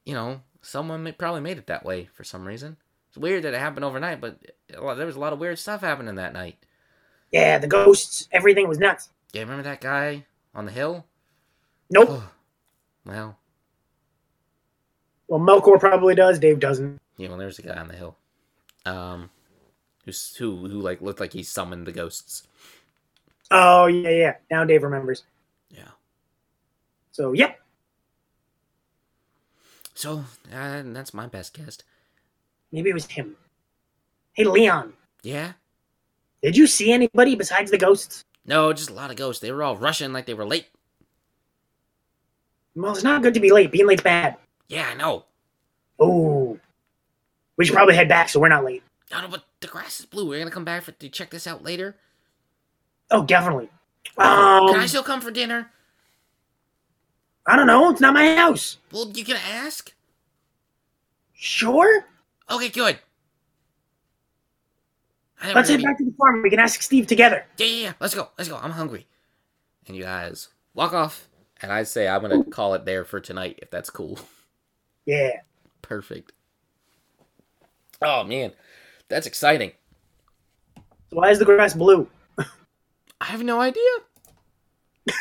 Speaker 2: you know, someone probably made it that way for some reason. It's weird that it happened overnight, but there was a lot of weird stuff happening that night.
Speaker 3: yeah, the ghosts, everything was nuts.
Speaker 2: Yeah, remember that guy on the hill?
Speaker 3: Nope.
Speaker 2: Oh, well,
Speaker 3: Well, Melkor probably does. Dave doesn't.
Speaker 2: yeah, well, there's a guy on the hill, um, who's who who like looked like he summoned the ghosts.
Speaker 3: Oh yeah, yeah. Now Dave remembers.
Speaker 2: Yeah.
Speaker 3: So yep.
Speaker 2: So uh, that's my best guess.
Speaker 3: Maybe it was him. Hey Leon,
Speaker 2: Yeah.
Speaker 3: did you see anybody besides the ghosts?
Speaker 2: No, just a lot of ghosts. They were all rushing like they were late.
Speaker 3: Well, it's not good to be late. Being late's bad.
Speaker 2: Yeah, I know.
Speaker 3: Oh, we should probably head back so we're not late.
Speaker 2: I know, but the grass is blue. We're gonna come back for, to check this out later.
Speaker 3: Oh, definitely. Um,
Speaker 2: Can I still come for dinner?
Speaker 3: I don't know. It's not my house.
Speaker 2: Well, you can ask.
Speaker 3: Sure.
Speaker 2: Okay, good.
Speaker 3: Let's head back to the farm. We can ask Steve together.
Speaker 2: Yeah, yeah, yeah. Let's go. Let's go. I'm hungry. And you guys walk off. And I say I'm gonna call it there for tonight if that's cool.
Speaker 3: Yeah.
Speaker 2: Perfect. Oh man, that's exciting.
Speaker 3: Why is the grass blue?
Speaker 2: I have no idea.